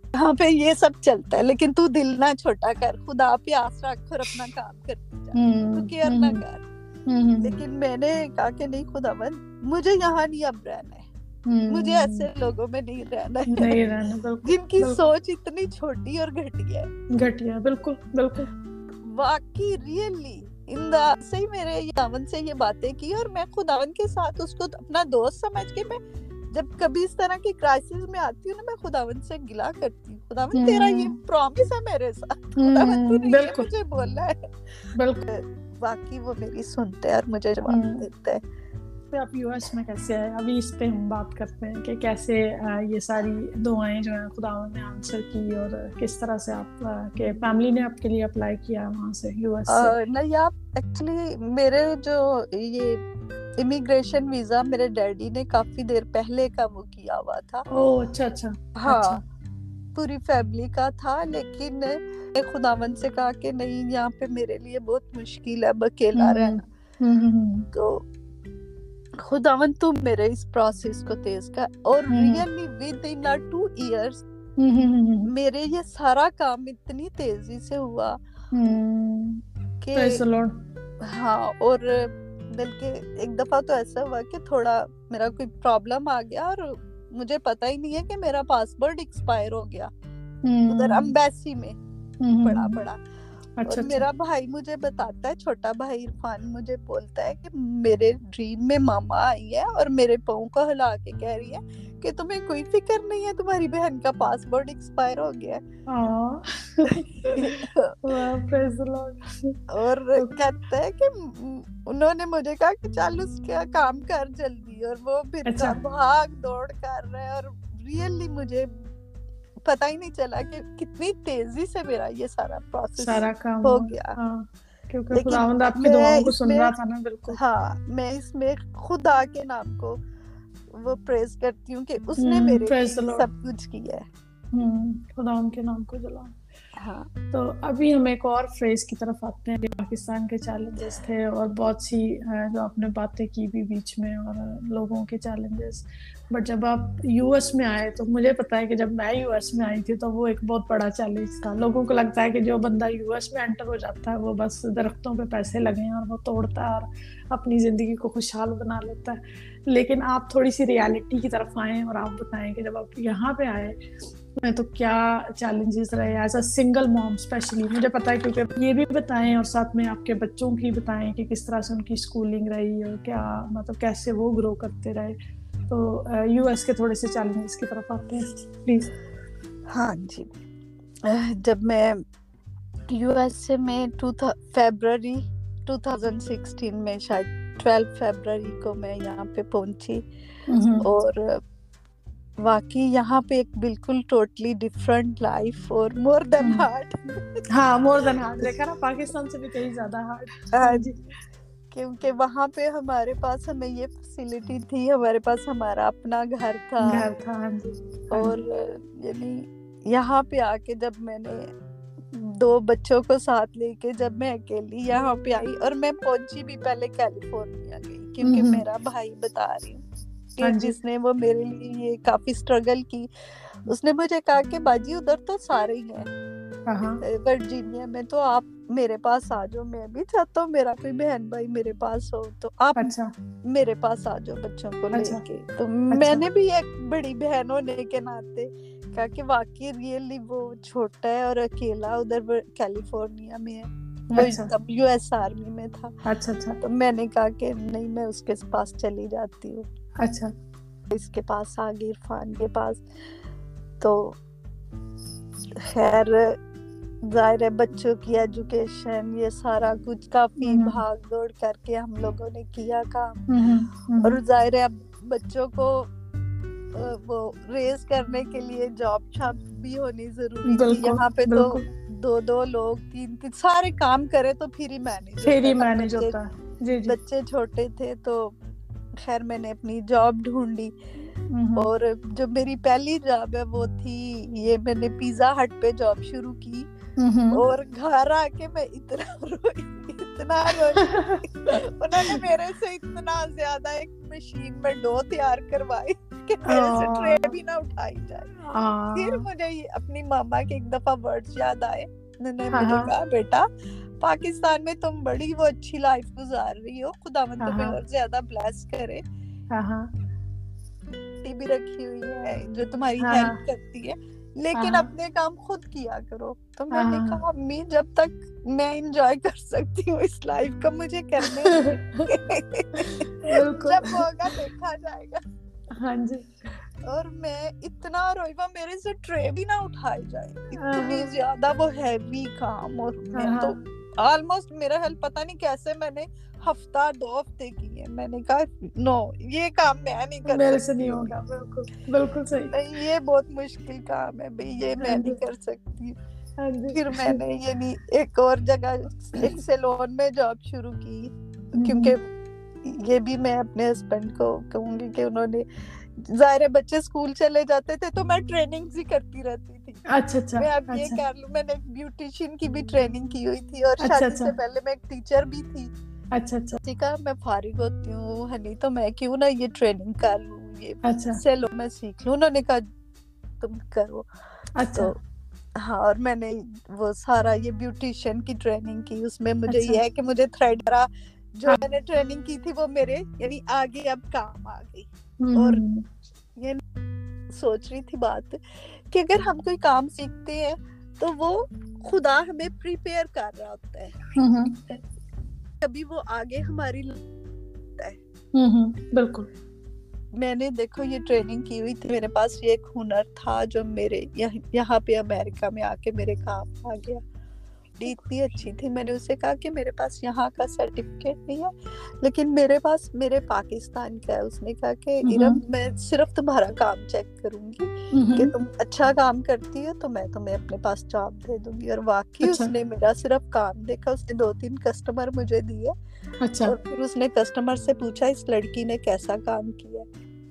یہاں پہ یہ سب چلتا ہے لیکن تو دل نہ چھوٹا کر خدا پہ آس رکھ اور اپنا کام کرتی جا تو کیئر نہ کر لیکن میں نے کہا کہ نہیں خدا بند مجھے یہاں نہیں اب رہنا ہے مجھے ایسے لوگوں میں نہیں رہنا نہیں رہنا جن کی سوچ اتنی چھوٹی اور گھٹیا ہے۔ گھٹیا بالکل بالکل۔ واقعی ریئلی اندا سے میرے یاون سے یہ باتیں کی اور میں خداون کے ساتھ اس کو اپنا دوست سمجھ کے میں جب کبھی اس طرح کی کرائسس میں آتی ہوں نا میں خداون سے گلا کرتی ہوں۔ خداون تیرا یہ پرومس ہے میرے ساتھ۔ خداون تو ہے مجھے بولنا ہے۔ بالکل۔ واقعی وہ میری سنتے ہیں اور مجھے جواب دیتے۔ ہیں پہ آپ یو ایس میں کیسے آئے ابھی اس پہ ہم بات کرتے ہیں کہ کیسے یہ ساری دعائیں جو ہیں خدا نے آنسر کی اور کس طرح سے آپ کے فیملی نے آپ کے لیے اپلائی کیا وہاں سے یو ایس نہیں آپ ایکچولی میرے جو یہ امیگریشن ویزا میرے ڈیڈی نے کافی دیر پہلے کا وہ کیا ہوا تھا۔ او اچھا اچھا ہاں اچھا۔ پوری فیملی کا تھا لیکن خداون سے کہا کہ نہیں یہاں پہ میرے لیے بہت مشکل ہے اکیلا رہنا۔ تو خداون تم میرے اس پروسیس کو تیز کر اور really with in two years میرے یہ سارا کام اتنی تیزی سے ہوا کہ ہاں اور بلکہ ایک دفعہ تو ایسا ہوا کہ تھوڑا میرا کوئی پرابلم آ گیا اور مجھے پتا ہی نہیں ہے کہ میرا پاسپورٹ ایکسپائر ہو گیا۔ ادھر امبیسی میں۔ پڑا پڑا اچھا میرا بھائی مجھے بتاتا ہے چھوٹا بھائی عرفان مجھے بولتا ہے کہ میرے ڈریم میں ماما آئی ہے اور میرے پاؤں کو ہلا کے کہہ رہی ہے کہ تمہیں کوئی فکر نہیں ہے تمہاری بہن کا پاسپورٹ ایکسپائر ہو گیا اور کہتا ہے کہ انہوں نے مجھے کہا کہ چل اس کا کام کر جلدی اور وہ پھر اچھا۔ بھاگ دوڑ کر رہے اور ریئلی مجھے پتا ہی نہیں چلا کہ کتنی تیزی سے میرا یہ سارا پروسیس سارا کام ہو گیا۔ ہاں، ہاں میں اس میں خدا کے نام کو وہ پریز کرتی ہوں کہ اس نے میرے سب کچھ کیا ہے۔ خدا ان کے نام کو جلاؤ ہاں تو ابھی ہم ایک اور فریز کی طرف آتے ہیں پاکستان کے چیلنجز تھے اور بہت سی جو آپ نے باتیں کی بھی بیچ میں اور لوگوں کے چیلنجز بٹ جب آپ یو ایس میں آئے تو مجھے پتا ہے کہ جب میں یو ایس میں آئی تھی تو وہ ایک بہت بڑا چیلنج تھا۔ لوگوں کو لگتا ہے کہ جو بندہ یو ایس میں انٹر ہو جاتا ہے وہ بس درختوں پہ پیسے لگے ہیں اور وہ توڑتا ہے اور اپنی زندگی کو خوشحال بنا لیتا ہے۔ لیکن آپ تھوڑی سی ریالٹی کی طرف آئیں اور آپ بتائیں کہ جب آپ یہاں پہ آئے میں تو کیا چیلنجز رہے as a single mom especially مجھے پتا ہے کیونکہ یہ بھی بتائیں اور ساتھ میں آپ کے بچوں کی بتائیں کہ کس طرح سے ان کی اسکولنگ رہی اور کیا مطلب کیسے وہ گرو کرتے رہے. تو یو ایس کے تھوڑے سے چیلنجز کی طرف آتے ہیں. پلیز ہاں جی. جب میں یو ایس سے میں فیبرری ٹو تھاؤزینڈ سکسٹین میں شاید ٹویلو فیبرری کو میں یہاں پہ پہنچی اور واقعی یہاں پہ ایک بالکل ٹوٹلی ڈفرنٹ لائف اور مور دین ہارڈ ہاں مور دین ہارڈ دیکھا نا پاکستان سے بھی کہیں زیادہ ہارڈ ہاں جی۔ کیونکہ وہاں پہ ہمارے پاس ہمیں یہ فیسلٹی تھی ہمارے پاس ہمارا اپنا گھر تھا۔ گھر تھا ہاں جی۔ اور یعنی یہاں پہ آ کے جب میں نے دو بچوں کو ساتھ لے کے جب میں اکیلی یہاں پہ آئی اور میں پہنچی بھی پہلے کیلیفورنیا گئی کیونکہ میرا بھائی بتا رہی ہوں۔ ہاں جی۔ جس نے وہ میرے لیے کافی اسٹرگل کی اس نے مجھے کہا کہ باجی ادھر تو سارے ہی ہیں ورجینیا میں تو آپ میرے پاس آ جاؤ میں بھی چاہتا ہوں میرا کوئی بہن بھائی میرے پاس ہو تو آپ اچھا۔ میرے پاس آ جاؤ بچوں کو لے اچھا۔ کے تو میں اچھا۔ نے بھی ایک بڑی بہن ہونے کے ناطے کہا کہ واقعی ریئلی وہ چھوٹا ہے اور اکیلا ادھر کیلیفورنیا میں ہے یو ایس آرمی میں تھا اچھا اچھا تو میں نے کہا کہ نہیں میں اس کے پاس چلی جاتی ہوں اچھا۔ اس کے پاس آگے عرفان کے پاس۔ تو خیر ظاہر ہے بچوں کی ایجوکیشن یہ سارا کچھ کافی بھاگ دوڑ کر کے ہم لوگوں نے کیا کام۔ اور ظاہر ہے اب بچوں کو وہ ریز کرنے کے لیے جاب چھاپ بھی ہونی ضروری تھی۔ یہاں پہ تو دو دو لوگ تین تین سارے کام کرے تو پھر ہی مینج پھر ہی مینج ہوتا جی، جی۔ بچے چھوٹے تھے تو خیر میں نے اپنی جاب ڈھونڈی۔ اور جو میری پہلی جاب ہے وہ تھی یہ میں نے پیزا ہٹ پہ جاب شروع کی۔ اور گھر آ کے میں اتنا روئی اتنا روئی۔ انہوں نے میرے سے اتنا زیادہ ایک مشین میں ڈو تیار کروائی کہ میرے سے ٹرے بھی نہ اٹھائی جائے۔ پھر مجھے اپنی ماما کے ایک دفعہ ورڈ یاد آئے۔ انہوں نے مجھے کہا بیٹا پاکستان میں تم بڑی وہ اچھی لائف گزار رہی ہو خدا من تمہیں اور زیادہ بلیس کرے۔ بھی رکھی ہوئی ہے جو تمہاری ہیلپ کرتی ہے۔ لیکن اپنے کام خود کیا کرو۔ تو میں نے کہا امی جب تک میں انجوائے کر سکتی ہوں اس لائف کا مجھے کرنے جب ہوگا دیکھا جائے گا۔ ہاں جی۔ اور میں اتنا روئی میرے سے ٹرے بھی نہ اٹھائی جائے۔ اتنی زیادہ وہ ہیوی کام اور میں تو آلموسٹ میرا ہیلپ پتا نہیں کیسے میں نے ہفتہ دو ہفتے کی ہے میں نے کہا نو یہ کام میں نہیں کر میرے سے نہیں ہوگا۔ بالکل بالکل صحیح۔ یہ بہت مشکل کام ہے بھئی یہ میں نہیں کر سکتی۔ ہاں جی۔ پھر میں نے یعنی ایک اور جگہ ایک سیلون میں جاب شروع کی کیونکہ یہ بھی میں اپنے ہسبینڈ کو کہوں گی کہ انہوں نے ظاہر بچے اسکول چلے جاتے تھے تو میں ٹریننگ ہی کرتی رہتی۔ اچھا اچھا میں اب یہ اچھا۔ کر لوں میں نے بیوٹیشین کی بھی ٹریننگ کی ہوئی تھی اور اچھا، شادی اچھا۔ سے پہلے میں ایک ٹیچر بھی تھی۔ اچھا اچھا۔ ٹھیک ہے میں فارغ ہوتی ہوں ہنی تو میں کیوں نہ یہ ٹریننگ کر لوں یہ سیلو میں سیکھ لوں۔ انہوں نے کہا تم کرو۔ اچھا۔ ہاں اور میں نے وہ سارا یہ بیوٹیشین کی ٹریننگ کی۔ اس میں مجھے یہ ہے کہ مجھے تھریڈ جو میں نے ٹریننگ کی تھی وہ میرے یعنی آگے اب کام آ گئی۔ اور یہ سوچ رہی تھی بات کہ اگر ہم کوئی کام سیکھتے ہیں تو وہ خدا ہمیں پریپیئر کر رہا ہوتا ہے۔ کبھی وہ آگے ہماری بالکل۔ میں نے دیکھو یہ ٹریننگ کی ہوئی تھی میرے پاس یہ ایک ہنر تھا جو میرے یہاں پہ امریکہ میں آ کے میرے کام آ گیا۔ اتنی اچھی تھی میں نے اسے کہا کہ میرے پاس یہاں کا سرٹیفکیٹ نہیں ہے لیکن میرے پاس میرے پاکستان کا ہے اس نے کہا کہ ارم میں صرف تمہارا کام چیک کروں گی کہ تم اچھا کام کرتی ہو تو میں تمہیں اپنے پاس جاب دے دوں گی اور واقعی اس اچھا۔ نے میرا صرف کام دیکھا اس نے دو تین کسٹمر مجھے دیے۔ اچھا۔ اور پھر اس نے کسٹمر سے پوچھا اس لڑکی نے کیسا کام کیا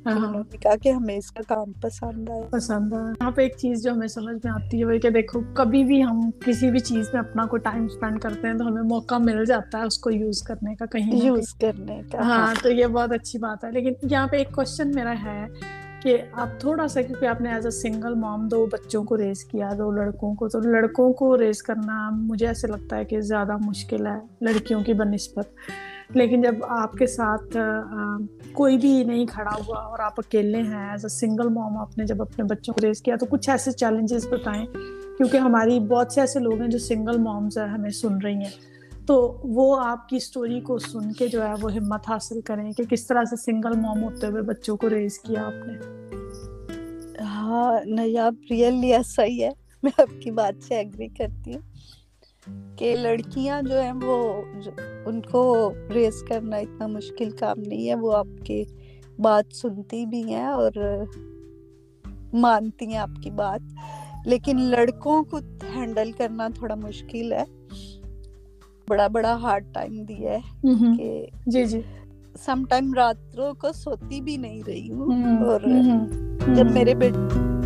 ہاں۔ کہا کہ ہمیں اس کا کام پسند آیا۔ پسند آیا۔ یہاں پہ ایک چیز جو ہمیں سمجھ میں آتی ہے وہ کہ دیکھو کبھی بھی ہم کسی بھی چیز میں اپنا کوئی ٹائم اسپینڈ کرتے ہیں تو ہمیں موقع مل جاتا ہے اس کو یوز کرنے کا کہیں یوز کرنے کا ہاں۔ تو یہ بہت اچھی بات ہے۔ لیکن یہاں پہ ایک کوشچن میرا ہے کہ آپ تھوڑا سا کیونکہ آپ نے ایز اے سنگل موم دو بچوں کو ریز کیا دو لڑکوں کو تو لڑکوں کو ریز کرنا مجھے ایسے لگتا ہے کہ زیادہ مشکل ہے لڑکیوں کی بنسبت لیکن جب آپ کے ساتھ کوئی بھی نہیں کھڑا ہوا اور آپ اکیلے ہیں ایز اے سنگل موم آپ نے جب اپنے بچوں کو ریز کیا تو کچھ ایسے چیلنجز بتائیں کیونکہ ہماری بہت سے ایسے لوگ ہیں جو سنگل مومز ہیں ہمیں سن رہی ہیں تو وہ آپ کی اسٹوری کو سن کے جو ہے وہ ہمت حاصل کریں کہ کس طرح سے سنگل موم ہوتے ہوئے بچوں کو ریز کیا آپ نے؟ ہاں نہیں، آپ ریئلی ایسا ہی ہے، میں آپ کی بات سے ایگری کرتی ہوں۔ کہ لڑکیاں جو ہیں وہ ان کو ریس کرنا اتنا مشکل کام نہیں ہے وہ آپ کی بات سنتی بھی ہیں اور مانتی ہیں آپ کی بات۔ لیکن لڑکوں کو ہینڈل کرنا تھوڑا مشکل ہے۔ بڑا بڑا ہارڈ ٹائم دیا ہے کہ جی جی۔ سم ٹائم راتوں کو سوتی بھی نہیں رہی ہوں اور جب میرے بیٹے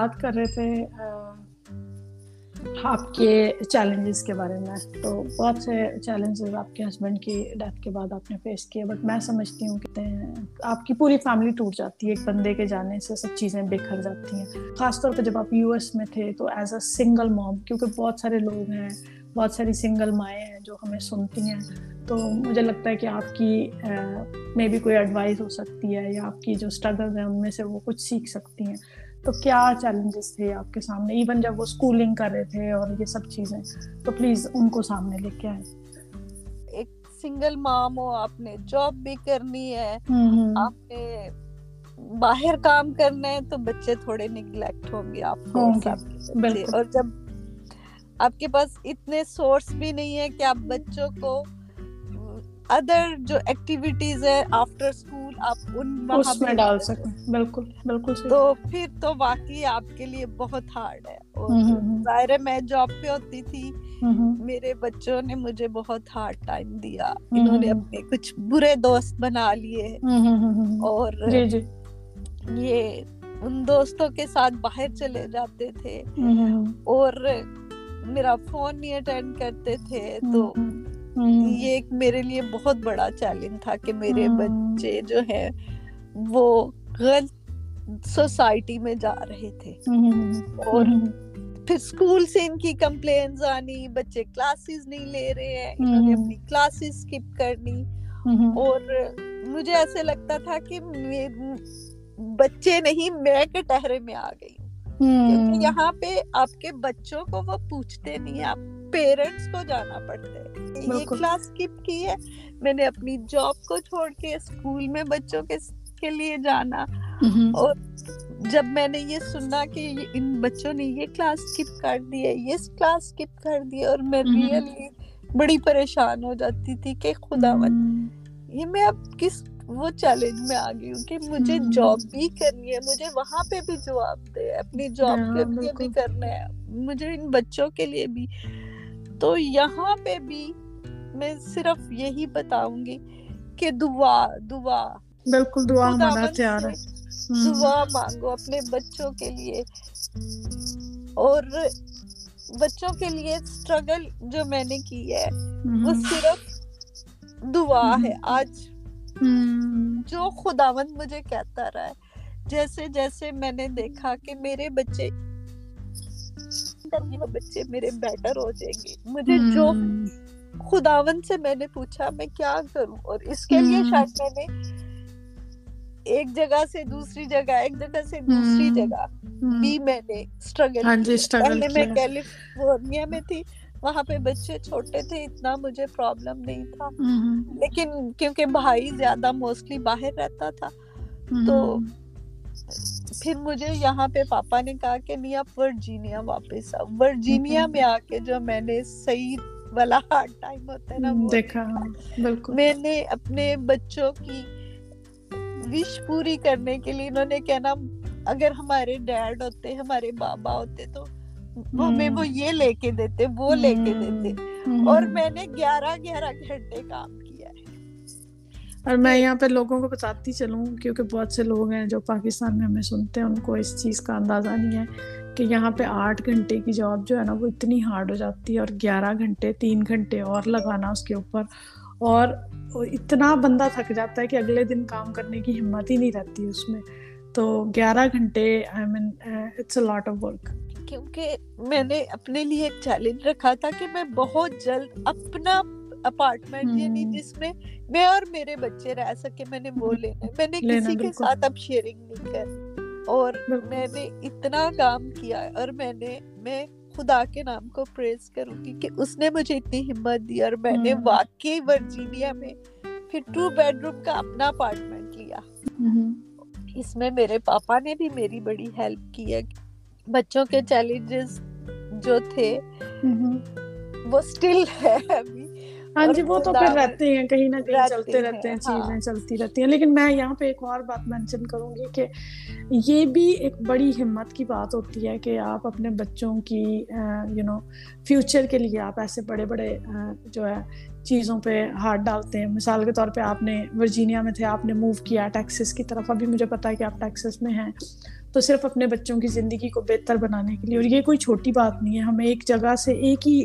بات کر رہے تھے آپ کے چیلنجز کے بارے میں۔ تو بہت سے چیلنجز آپ کے ہسبینڈ کی ڈیتھ کے بعد آپ نے فیس کیے بٹ میں سمجھتی ہوں کہ آپ کی پوری فیملی ٹوٹ جاتی ہے، ایک بندے کے جانے سے سب چیزیں بکھر جاتی ہیں۔ خاص طور پہ جب آپ یو ایس میں تھے تو ایز اے سنگل موم کیونکہ بہت سارے لوگ ہیں، بہت ساری سنگل مائیں ہیں جو ہمیں سنتی ہیں۔ تو مجھے لگتا ہے کہ آپ کی میں بھی کوئی ایڈوائز ہو سکتی ہے یا آپ کی جو اسٹرگلز ہیں ان میں سے وہ کچھ سیکھ سکتی ہیں۔ تو کیا چیلنجز تھے آپ کے سامنے? ایون جب وہ اسکولنگ کر رہے تھے اور یہ سب چیزیں تو پلیز ان کو سامنے لے کے آئے ایک سنگل مام ہو آپ نے جاب بھی کرنی ہے آپ نے باہر کام کرنا ہے تو بچے تھوڑے نگلیکٹ ہوں گے آپ کو اور جب آپ کے پاس اتنے سورس بھی نہیں ہے کہ آپ بچوں کو ادر جو ایکٹیویٹیز ہے آفٹر اسکول آپ ان اس میں ڈال سکیں بالکل بالکل تو پھر تو واقعی آپ کے لیے بہت ہارڈ ہے۔ اور ظاہر ہے میں جاب پہ ہوتی تھی۔ میرے بچوں نے مجھے بہت ہارڈ ٹائم دیا۔ انہوں نے اپنے کچھ برے دوست بنا لیے۔ اور جی، جی۔ یہ ان دوستوں کے ساتھ باہر چلے جاتے تھے۔ اور میرا فون نہیں اٹینڈ کرتے تھے۔ تو یہ ایک میرے لیے بہت بڑا چیلنج تھا کہ میرے بچے جو ہے وہ غلط سوسائٹی میں جا رہے تھے۔ اور پھر اسکول سے ان کی کمپلینز آنی بچے کلاسز نہیں لے رہے ہیں انہوں نے اپنی کلاسز اسکپ کرنی۔ اور مجھے ایسے لگتا تھا کہ بچے نہیں میں کٹہرے میں آ گئی کیونکہ یہاں پہ آپ کے بچوں کو وہ پوچھتے نہیں آپ پیرنٹس کو جانا پڑتا ہے۔ یہ کلاس اسکپ کی ہے۔ میں نے اپنی جاب کو چھوڑ کے اسکول میں بچوں کے کے لیے جانا۔ اور جب میں نے یہ سنا کہ ان بچوں نے یہ کلاس اسکپ کر دی ہے یہ کلاس اسکپ کر دی اور میں ریئلی بڑی پریشان ہو جاتی تھی کہ خدا یہ میں اب کس وہ چیلنج میں آ گئی ہوں کہ مجھے جاب بھی کرنی ہے مجھے وہاں پہ بھی جواب دے اپنی جاب کے لیے بھی کرنا ہے مجھے ان بچوں کے لیے بھی۔ تو یہاں پہ بھی میں صرف یہی بتاؤں گی کہ دعا دعا۔ بالکل دعا دعا مانگو اپنے بچوں کے لیے۔ اور بچوں کے لیے اسٹرگل جو میں نے کی ہے وہ صرف دعا ہے۔ آج جو خداوند مجھے کہتا رہا ہے جیسے جیسے میں نے دیکھا کہ میرے بچے بچے میرے بیٹر ہو جائیں گے۔ مجھے جو خداون سے میں نے پوچھا میں کیا کروں؟ اور اس کے لیے شاید میں نے ایک جگہ سے دوسری جگہ ایک جگہ سے دوسری جگہ بھی میں نے اسٹرگل ہاں جی، پہلے میں کیلیفورنیا میں تھی وہاں پہ بچے چھوٹے تھے اتنا مجھے پرابلم نہیں تھا۔ لیکن کیونکہ بھائی زیادہ موسٹلی باہر رہتا تھا تو پھر مجھے یہاں پہ پاپا نے کہا کہ نہیں آپ ورجینیا واپس آؤ۔ ورجینیا میں آ کے جو میں نے صحیح والا ہارڈ ٹائم ہوتا ہے نا دیکھا بالکل۔ میں نے اپنے بچوں کی وش پوری کرنے کے لیے انہوں نے کہنا اگر ہمارے ڈیڈ ہوتے ہمارے بابا ہوتے تو ہمیں وہ یہ لے کے دیتے وہ لے کے دیتے۔ اور میں نے گیارہ گیارہ گھنٹے کام اور میں یہاں پہ لوگوں کو بتاتی چلوں، کیونکہ بہت سے لوگ ہیں جو پاکستان میں ہمیں سنتے ہیں، ان کو اس چیز کا اندازہ نہیں ہے کہ یہاں پہ آٹھ گھنٹے کی جاب جو ہے نا وہ اتنی ہارڈ ہو جاتی ہے اور گیارہ گھنٹے، تین گھنٹے اور لگانا اس کے اوپر اور اتنا بندہ تھک جاتا ہے کہ اگلے دن کام کرنے کی ہمت ہی نہیں رہتی اس میں۔ تو گیارہ گھنٹے I mean it's a lot of work کیونکہ میں نے اپنے لیے ایک چیلنج رکھا تھا کہ میں بہت جلد اپنا اپارٹمنٹ یعنی جس میں میں اور میرے بچے رہ سکے میں نے وہ لینا میں نے کسی کے ساتھ اب شیئرنگ نہیں کر اور میں نے اتنا کام کیا اور میں نے میں خدا کے نام کو پریز کروں گی کہ اس نے مجھے اتنی ہمت دی اور میں نے واقعی ورجینیا میں پھر ٹو بیڈ روم کا اپنا اپارٹمنٹ لیا اس میں میرے پاپا نے بھی میری بڑی ہیلپ کی ہے بچوں کے چیلنجز جو تھے وہ اسٹل ہے ابھی ہاں جی وہ تو پھر رہتے ہیں کہیں نہ کہیں چلتے رہتے ہیں چیزیں ہاں۔ چلتی رہتی ہیں۔ لیکن میں یہاں پہ ایک اور بات مینشن کروں گی کہ یہ بھی ایک بڑی ہمت کی بات ہوتی ہے کہ آپ اپنے بچوں کی یو نو فیوچر کے لیے آپ ایسے بڑے بڑے جو ہے چیزوں پہ ہاتھ ڈالتے ہیں۔ مثال کے طور پہ آپ نے ورجینیا میں تھے آپ نے موو کیا ٹیکسس کی طرف۔ ابھی مجھے پتا ہے کہ آپ ٹیکسس میں ہیں۔ تو صرف اپنے بچوں کی زندگی کو بہتر بنانے کے لیے۔ اور یہ کوئی چھوٹی بات نہیں ہے ہمیں ایک جگہ سے ایک ہی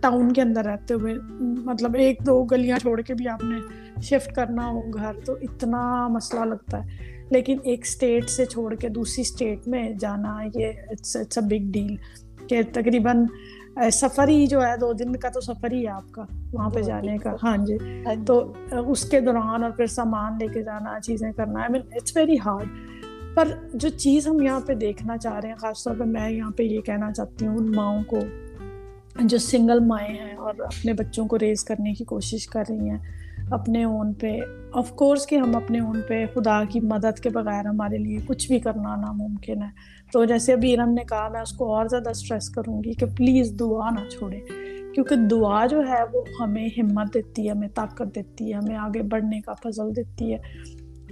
ٹاؤن کے اندر رہتے ہوئے مطلب ایک دو گلیاں چھوڑ کے بھی آپ نے شفٹ کرنا ہو گھر تو اتنا مسئلہ لگتا ہے۔ لیکن ایک اسٹیٹ سے چھوڑ کے دوسری اسٹیٹ میں جانا یہ it's it's a big deal کہ تقریباً سفر ہی جو ہے دو دن کا تو سفر ہی ہے آپ کا وہاں پہ جانے کا۔ ہاں جی۔ تو اس کے دوران اور پھر سامان لے کے جانا چیزیں کرنا۔ I mean it's very hard پر جو چیز ہم یہاں پہ دیکھنا چاہ رہے ہیں، خاص طور پہ میں یہاں پہ یہ کہنا چاہتی ہوں، ان ماؤں کو، جو سنگل مائیں ہیں اور اپنے بچوں کو ریز کرنے کی کوشش کر رہی ہیں اپنے اون پہ۔ آف کورس کہ ہم اپنے اون پہ خدا کی مدد کے بغیر ہمارے لیے کچھ بھی کرنا ناممکن ہے۔ تو جیسے ابھی ارم نے کہا، میں اس کو اور زیادہ اسٹریس کروں گی کہ پلیز دعا نہ چھوڑے۔ کیونکہ دعا جو ہے وہ ہمیں ہمت دیتی ہے، ہمیں طاقت دیتی ہے، ہمیں آگے بڑھنے کا فضل دیتی ہے۔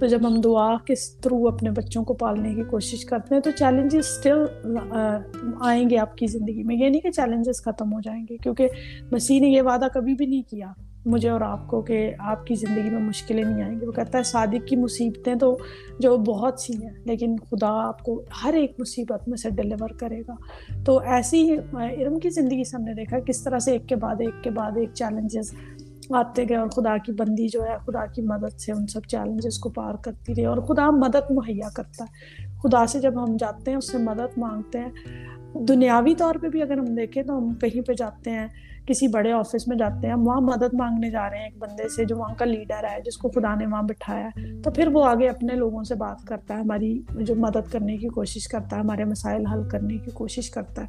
تو جب ہم دعا کے تھرو اپنے بچوں کو پالنے کی کوشش کرتے ہیں تو چیلنجز اسٹل آئیں گے آپ کی زندگی میں۔ یہ نہیں کہ چیلنجز ختم ہو جائیں گے، کیونکہ مسیح نے یہ وعدہ کبھی بھی نہیں کیا مجھے اور آپ کو کہ آپ کی زندگی میں مشکلیں نہیں آئیں گی۔ وہ کہتا ہے صادق کی مصیبتیں تو جو بہت سی ہیں، لیکن خدا آپ کو ہر ایک مصیبت میں سے ڈلیور کرے گا۔ تو ایسی ہی ارم کی زندگی سے ہم نے دیکھا کس طرح سے ایک کے بعد ایک کے بعد ایک چیلنجز آتے گئے اور خدا کی بندی جو ہے، خدا کی مدد سے ان سب چیلنجز کو پار کرتی رہی اور خدا مدد مہیا کرتا ہے۔ خدا سے جب ہم جاتے ہیں، اس سے مدد مانگتے ہیں۔ دنیاوی طور پہ بھی اگر ہم دیکھیں تو ہم کہیں پہ جاتے ہیں، کسی بڑے آفس میں جاتے ہیں، ہم وہاں مدد مانگنے جا رہے ہیں ایک بندے سے جو وہاں کا لیڈر ہے، جس کو خدا نے وہاں بٹھایا ہے۔ تو پھر وہ آگے اپنے لوگوں سے بات کرتا ہے، ہماری جو مدد کرنے کی کوشش کرتا ہے، ہمارے مسائل حل کرنے کی کوشش کرتا ہے۔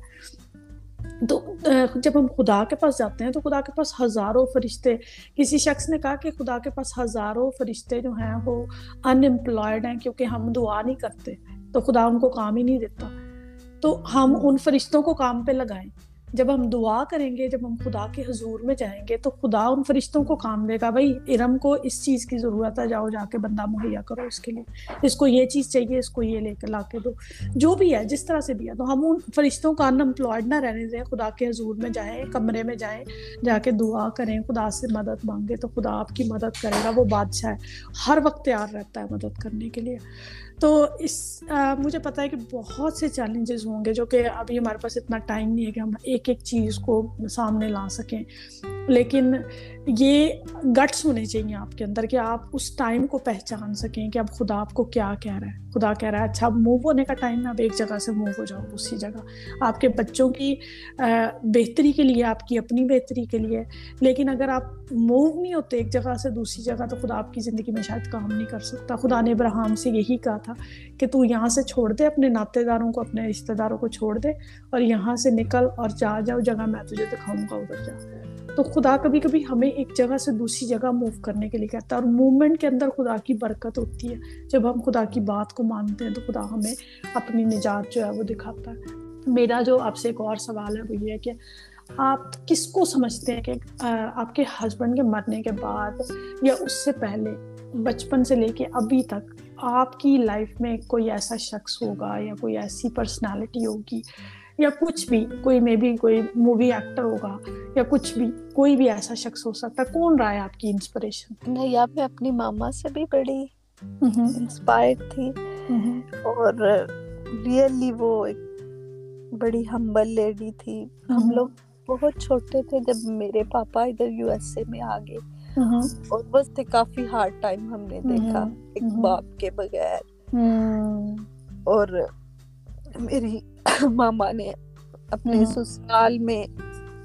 تو جب ہم خدا کے پاس جاتے ہیں تو خدا کے پاس ہزاروں فرشتے، کسی شخص نے کہا کہ خدا کے پاس ہزاروں فرشتے جو ہیں وہ ان امپلائڈ ہیں کیونکہ ہم دعا نہیں کرتے، تو خدا ان کو کام ہی نہیں دیتا۔ تو ہم ان فرشتوں کو کام پہ لگائیں۔ جب ہم دعا کریں گے، جب ہم خدا کے حضور میں جائیں گے، تو خدا ان فرشتوں کو کام دے گا۔ بھائی، ارم کو اس چیز کی ضرورت ہے، جاؤ، جا کے بندہ مہیا کرو اس کے لیے۔ اس کو یہ چیز چاہیے، اس کو یہ لے کے لا کے دو۔ جو بھی ہے، جس طرح سے بھی ہے۔ تو ہم ان فرشتوں کا ان امپلائڈ نہ رہنے دیں۔ خدا کے حضور میں جائیں، کمرے میں جائیں، جا کے دعا کریں۔ خدا سے مدد مانگے تو خدا آپ کی مدد کرے گا۔ وہ بادشاہ ہے۔ ہر وقت تیار رہتا ہے مدد کرنے کے لیے۔ تو اس مجھے پتہ ہے کہ بہت سے چیلنجز ہوں گے جو کہ ابھی ہمارے پاس اتنا ٹائم نہیں ہے کہ ہم ایک ایک چیز کو سامنے لا سکیں۔ لیکن یہ گٹس ہونے چاہیے آپ کے اندر کہ آپ اس ٹائم کو پہچان سکیں کہ اب خدا آپ کو کیا کہہ رہا ہے۔ خدا کہہ رہا ہے اچھا اب موو ہونے کا ٹائم ہے، اب ایک جگہ سے موو ہو جاؤ اسی جگہ۔ آپ کے بچوں کی بہتری کے لیے، آپ کی اپنی بہتری کے لیے۔ لیکن اگر آپ موو نہیں ہوتے ایک جگہ سے دوسری جگہ، تو خدا آپ کی زندگی میں شاید کام نہیں کر سکتا۔ خدا نے ابراہم سے یہی کہا تھا کہ تو یہاں سے چھوڑ دے، اپنے ناطے داروں کو، اپنے رشتے داروں کو چھوڑ دے اور یہاں سے نکل اور جا جاؤ جگہ میں تجھے دکھاؤں گا، ادھر جا۔ تو خدا کبھی کبھی ہمیں ایک جگہ سے دوسری جگہ موو کرنے کے لیے کہتا ہے اور موومنٹ کے اندر خدا کی برکت ہوتی ہے۔ جب ہم خدا کی بات کو مانتے ہیں تو خدا ہمیں اپنی نجات جو ہے وہ دکھاتا ہے۔ میرا جو آپ سے ایک اور سوال ہے وہ یہ ہے کہ آپ کس کو سمجھتے ہیں کہ آپ کے ہسبینڈ کے مرنے کے بعد یا اس سے پہلے، بچپن سے لے کے ابھی تک آپ کی لائف میں کوئی ایسا شخص ہوگا یا کوئی ایسی پرسنالٹی ہوگی یا کچھ بھی کوئی میں بھی کوئی مووی ایکٹر ہوگا یا کچھ بھی کوئی بھی ایسا شخص ہو سکتا ہے کون رہا ہے آپ کی انسپریشن نہیں آپ میں اپنی ماما سے بھی بڑی انسپائر تھی اور ریئلی وہ ایک بڑی ہمبل لیڈی تھی۔ ہم لوگ بہت چھوٹے تھے جب میرے پاپا ادھر یو ایس اے میں آ گئے۔ اور بس تھے کافی ہارڈ ٹائم ہم نے دیکھا ایک باپ کے بغیر۔ اور میری (laughs) ماما نے اپنے سسرال میں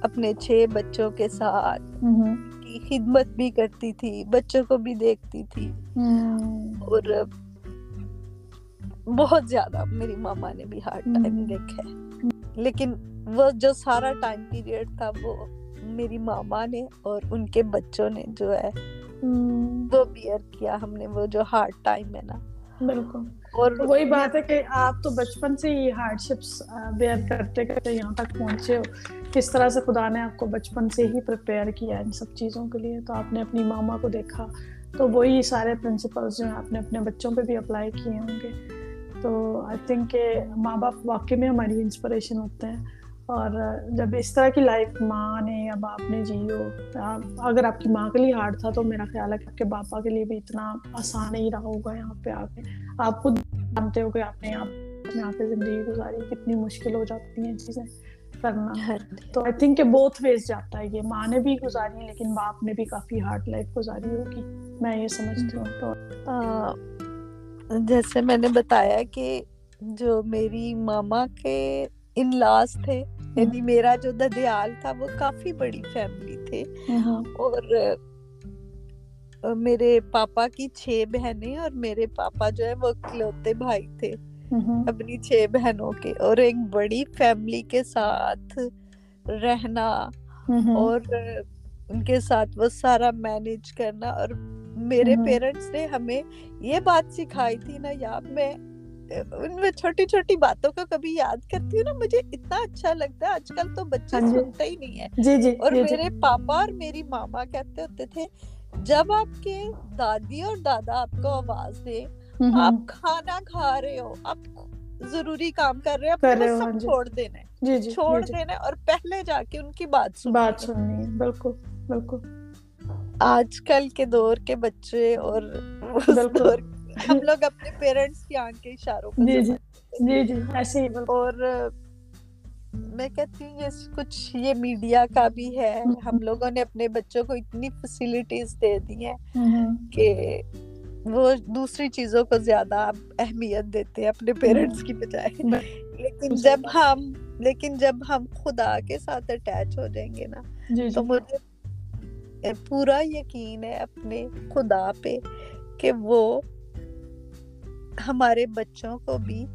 اپنے چھ بچوں کے ساتھ کی خدمت بھی کرتی تھی بچوں کو بھی دیکھتی تھی۔ اور بہت زیادہ میری ماما نے بھی ہارڈ ٹائم دیکھا ہے۔ لیکن وہ جو سارا ٹائم پیریڈ تھا وہ میری ماما نے اور ان کے بچوں نے جو ہے وہ بیئر کیا ہم نے وہ جو ہارڈ ٹائم ہے نا بالکل۔ اور وہی بات ہے کہ آپ تو بچپن سے ہی ہارڈ شپس بیئر کرتے کرتے یہاں تک پہنچے ہو۔ کس طرح سے خدا نے آپ کو بچپن سے ہی پریپیئر کیا ان سب چیزوں کے لیے؟ تو آپ نے اپنی ماما کو دیکھا۔ تو وہی سارے پرنسپلس جو ہیں آپ نے اپنے بچوں پہ بھی اپلائی کیے ہوں گے۔ تو آئی تھنک کہ ماں باپ واقعی میں ہماری انسپریشن ہوتے ہیں۔ اور جب اس طرح کی لائف ماں نے یا باپ نے جی ہو اگر آپ کی ماں کے لیے ہارڈ تھا تو میرا خیال ہے کہ آپ کے باپا کے لیے بھی اتنا آسان نہیں رہا ہوگا یہاں پہ آ کے۔ آپ خود جانتے ہو کہ آپ نے یہاں پہ زندگی گزاری کتنی مشکل ہو جاتی ہیں چیزیں کرنا۔ ہاں جی۔ تو آئی تھنک کہ بہت ویز جاتا ہے۔ یہ ماں نے بھی گزاری لیکن باپ نے بھی کافی ہارڈ لائف گزاری ہوگی۔ میں یہ سمجھتی ہوں۔ تو جیسے میں نے بتایا کہ جو میری ماما کے ان لاس تھے یعنی میرا جو ددیال تھا وہ کافی بڑی فیملی تھے۔ اور میرے پاپا کی چھ بہنیں اور میرے پاپا جو ہے وہ اکلوتے بھائی تھے۔ اپنی چھ بہنوں کے۔ اور ایک بڑی فیملی کے ساتھ رہنا۔ اور ان کے ساتھ وہ سارا مینج کرنا۔ اور میرے پیرنٹس نے ہمیں یہ بات سکھائی تھی نا یا میں ان میں چھوٹی چھوٹی باتوں کو کبھی یاد کرتی ہوں نا مجھے اتنا اچھا لگتا ہے۔ آج کل تو بچے ہاں جی۔ سنتے ہی نہیں ہے جی، جی، اور میرے پاپا اور میری ماما کہتے ہوتے تھے جب آپ کے دادی اور دادا آپ کو آواز دے آپ کھانا کھا رہے ہو آپ ضروری کام کر رہے ہو ہاں چھوڑ دینا چھوڑ دینا اور پہلے جا کے ان کی بات بات سننی ہے بالکل بالکل۔ آج کل کے دور کے بچے اور ہم لوگ اپنے پیرنٹس کی آنکھ کے اشاروں پر جی جی جی ایسے ہی اور میں کہتی ہوں یہ کچھ یہ میڈیا کا بھی ہے۔ ہم لوگوں نے اپنے بچوں کو اتنی فیسلٹیز دے دی ہیں کہ وہ دوسری چیزوں کو زیادہ اہمیت دیتے ہیں اپنے پیرنٹس کی بجائے۔ لیکن جب ہم لیکن جب ہم خدا کے ساتھ اٹیچ ہو جائیں گے نا جی، تو جی۔ مجھے پورا یقین ہے اپنے خدا پہ کہ وہ ہمارے بچوں کو بھی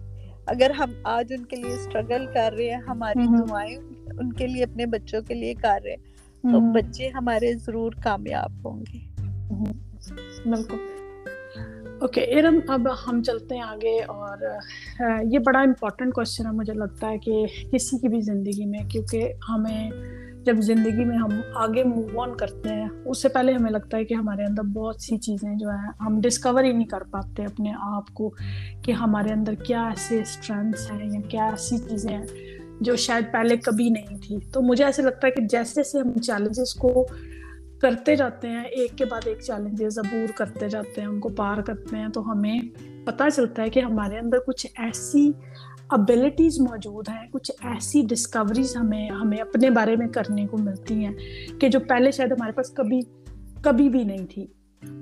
اگر ہم آج ان کے لیے اسٹرگل کر رہے ہیں ہماری دعائیں ان کے لیے اپنے بچوں کے لیے کر رہے ہیں تو بچے ہمارے ضرور کامیاب ہوں گے۔ بالکل۔ اوکے ارم اب ہم چلتے ہیں آگے اور یہ بڑا امپورٹنٹ کوشچن ہے مجھے لگتا ہے کہ کسی کی بھی زندگی میں کیونکہ ہمیں جب زندگی میں ہم آگے موو آن کرتے ہیں، اس سے پہلے ہمیں لگتا ہے کہ ہمارے اندر بہت سی چیزیں جو ہیں، ہم ڈسکور ہی نہیں کر پاتے اپنے آپ کو کہ ہمارے اندر کیا ایسے اسٹرینگس ہیں یا کیا ایسی چیزیں ہیں جو شاید پہلے کبھی نہیں تھی۔ تو مجھے ایسے لگتا ہے کہ جیسے جیسے ہم چیلنجز کو کرتے جاتے ہیں، ایک کے بعد ایک چیلنجز عبور کرتے جاتے ہیں، ان کو پار کرتے ہیں، تو ہمیں پتہ چلتا ہے کہ ہمارے اندر کچھ ایسی ابیلٹیز موجود ہیں، کچھ ایسی ڈسکوریز ہمیں ہمیں اپنے بارے میں کرنے کو ملتی ہیں کہ جو پہلے شاید ہمارے پاس کبھی کبھی بھی نہیں تھی۔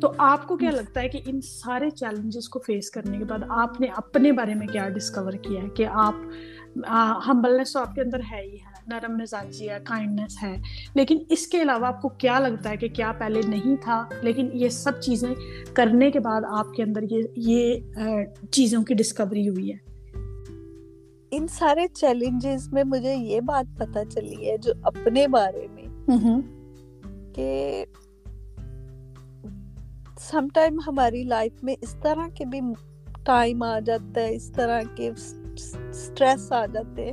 تو آپ کو کیا لگتا ہے کہ ان سارے چیلنجز کو فیس کرنے کے بعد آپ نے اپنے بارے میں کیا ڈسکور کیا ہے کہ آپ ہمبلنس تو آپ کے اندر ہے ہی ہے، نرم مزاجی ہے کائنڈنس ہے۔ لیکن اس کے علاوہ آپ کو کیا لگتا ہے کہ کیا پہلے نہیں تھا؟ لیکن یہ سب چیزیں کرنے کے بعد آپ کے اندر یہ یہ چیزوں کی ڈسکوری ہوئی ہے۔ ان سارے چیلنجز میں مجھے یہ بات پتا چلی ہے جو اپنے بارے میں کہ سم ٹائم ہماری لائف میں اس طرح کے بھی ٹائم آ جاتا ہے اس طرح کے سٹریس آ جاتے ہیں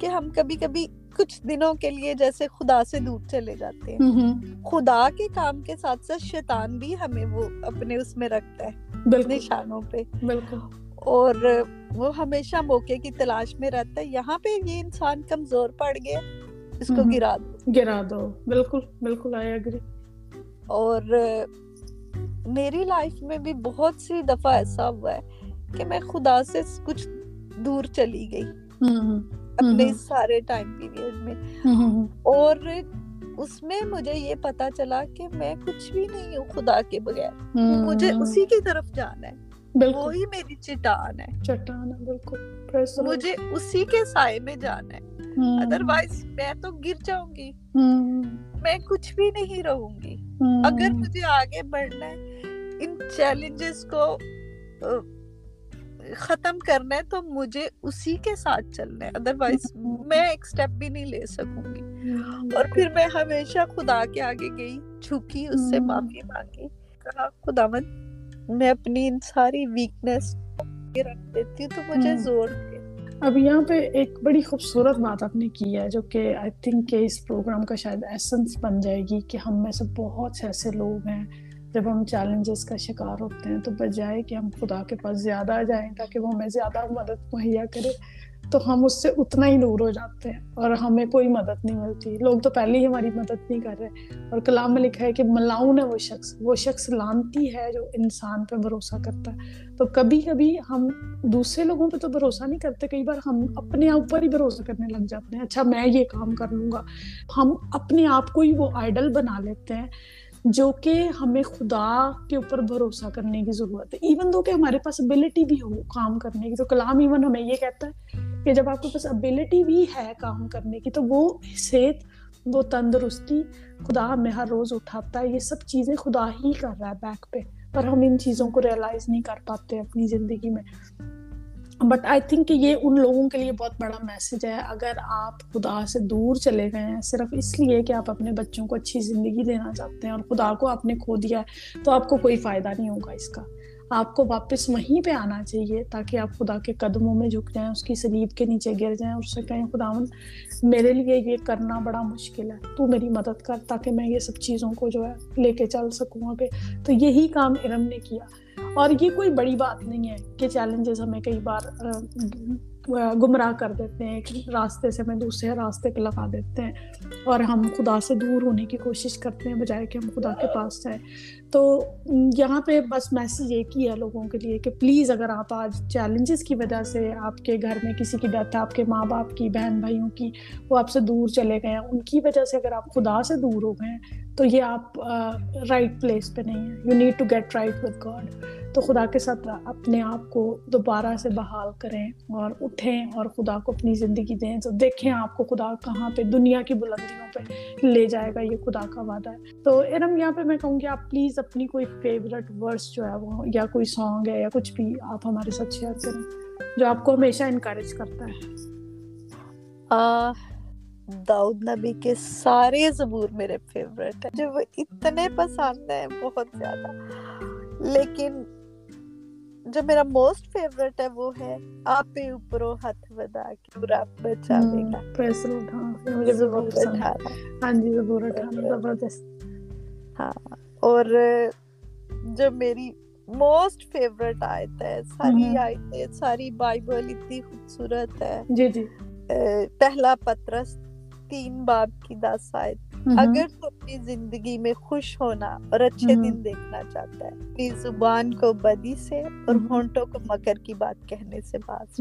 کہ ہم کبھی کبھی کچھ دنوں کے لیے جیسے خدا سے دور چلے جاتے ہیں۔ خدا کے کام کے ساتھ ساتھ شیطان بھی ہمیں وہ اپنے اس میں رکھتا ہے نشانوں پہ۔ بالکل۔ اور وہ ہمیشہ موقع کی تلاش میں رہتا ہے۔ یہاں پہ یہ انسان کمزور پڑ گیا اس کو گرا دو۔ گرا دو۔ بالکل بالکل آئی اگری اور میری لائف میں بھی بہت سی دفعہ ایسا ہوا ہے کہ میں خدا سے کچھ دور چلی گئی۔ اپنے سارے ٹائم پیریڈ میں۔ اور اس میں مجھے یہ پتا چلا کہ میں کچھ بھی نہیں ہوں خدا کے بغیر۔ مجھے اسی کی طرف جانا ہے۔ وہی میری چٹان ہے۔ چٹان ہے بالکل۔ مجھے اسی کے سائے میں جانا ہے۔ ادر وائز میں تو گر جاؤں گی۔ میں کچھ بھی نہیں رہوں گی۔ اگر مجھے آگے بڑھنا ہے ان چیلنجز کو ختم کرنا ہے تو مجھے اسی کے ساتھ چلنا ہے۔ ادر وائز میں ایک سٹیپ بھی نہیں لے سکوں گی۔ اور پھر میں ہمیشہ خدا کے آگے گئی جھکی اس سے معافی مانگی۔ کہا خدا مت میں اپنی ان ساری ویکنیس رکھ دیتی ہوں تو مجھے زور دے۔ اب یہاں پہ ایک بڑی خوبصورت بات آپ نے کی ہے جو کہ آئی تھنک کہ اس پروگرام کا شاید ایسنس بن جائے گی کہ ہم میں سے بہت سے ایسے لوگ ہیں جب ہم چیلنجز کا شکار ہوتے ہیں تو بجائے کہ ہم خدا کے پاس زیادہ جائیں تاکہ وہ ہمیں زیادہ مدد مہیا کرے۔ تو ہم اس سے اتنا ہی دور ہو جاتے ہیں اور ہمیں کوئی مدد نہیں ملتی۔ لوگ تو پہلے ہی ہماری مدد نہیں کر رہے اور کلام میں لکھا ہے کہ ملاؤن ہے وہ شخص وہ شخص لانتی ہے جو انسان پہ بھروسہ کرتا ہے۔ تو کبھی کبھی ہم دوسرے لوگوں پہ تو بھروسہ نہیں کرتے، کئی بار ہم اپنے اوپر ہی بھروسہ کرنے لگ جاتے ہیں۔ اچھا میں یہ کام کر لوں گا۔ ہم اپنے آپ کو ہی وہ آئیڈل بنا لیتے ہیں جو کہ ہمیں خدا کے اوپر بھروسہ کرنے کی ضرورت ہے۔ ایون دو کہ ہمارے پاس ابیلٹی بھی ہو کام کرنے کی تو کلام ایون ہمیں یہ کہتا ہے کہ جب آپ کے پاس ابیلٹی بھی ہے کام کرنے کی تو وہ صحت، وہ تندرستی خدا ہمیں ہر روز اٹھاتا ہے، یہ سب چیزیں خدا ہی کر رہا ہے بیک پہ، پر ہم ان چیزوں کو ریئلائز نہیں کر پاتے اپنی زندگی میں۔ بٹ آئی تھنک کہ یہ ان لوگوں کے لیے بہت بڑا میسج ہے۔ اگر آپ خدا سے دور چلے گئے ہیں، صرف اس لیے کہ آپ اپنے بچوں کو اچھی زندگی دینا چاہتے ہیں اور خدا کو آپ نے کھو دیا ہے، تو آپ کو کوئی فائدہ نہیں ہوگا اس کا۔ آپ کو واپس وہیں پہ آنا چاہیے تاکہ آپ خدا کے قدموں میں جھک جائیں، اس کی سلیب کے نیچے گر جائیں اور اس سے کہیں خدا میرے لیے یہ کرنا بڑا مشکل ہے۔ تو میری مدد کر تاکہ میں یہ سب چیزوں کو جو ہے لے کے چل سکوں آگے۔ تو یہی کام ارم نے کیا۔ اور یہ کوئی بڑی بات نہیں ہے کہ چیلنجز ہمیں کئی بار گمراہ کر دیتے ہیں، ایک راستے سے ہمیں دوسرے راستے پہ لگا دیتے ہیں اور ہم خدا سے دور ہونے کی کوشش کرتے ہیں بجائے کہ ہم خدا کے پاس جائیں۔ تو یہاں پہ بس میسیج ایک ہی ہے لوگوں کے لیے کہ پلیز اگر آپ آج چیلنجز کی وجہ سے آپ کے گھر میں کسی کی ڈیتھ آپ کے ماں باپ کی بہن بھائیوں کی، وہ آپ سے دور چلے گئے ہیں، ان کی وجہ سے اگر آپ خدا سے دور ہو گئے ہیں، تو یہ آپ رائٹ پلیس پہ نہیں ہیں. You need to get right with God تو خدا کے ساتھ اپنے آپ کو دوبارہ سے بحال کریں اور اٹھیں اور خدا کو اپنی زندگی دیں۔ تو دیکھیں آپ کو خدا کہاں پہ، دنیا کی بلندیوں پہ لے جائے گا، یہ خدا کا وعدہ ہے۔ تو ارم، یہاں پہ میں کہوں گی آپ پلیز اپنی کوئی فیوریٹ ورس جو ہے وہ یا کوئی سانگ ہے یا کچھ بھی آپ ہمارے ساتھ شیئر کریں جو آپ کو ہمیشہ انکریج کرتا ہے۔ داؤد نبی کے سارے زبور میرے فیوریٹ ہیں جو اتنے پسند ہیں بہت زیادہ۔ لیکن جو میرا موسٹ فیوریٹ ہے وہ ہے آپ پہ اوپروں ہاتھ بدا کے پورا بچا لے گا پریس مجھے زبور اٹھانا۔ ہاں جی زبور اٹھانا زبردست۔ ہاں۔ اور جو میری موسٹ فیوریٹ آیت ہے ساری آیتیں ساری بائبل اتنی خوبصورت ہے۔ جی جی۔ پہلا پترس تین باب کی دس آیت۔ اگر تو اپنی زندگی میں خوش ہونا اور اچھے دن دیکھنا چاہتا ہے اپنی زبان کو بدی سے اور ہونٹوں کو مکر کی بات کہنے سے باز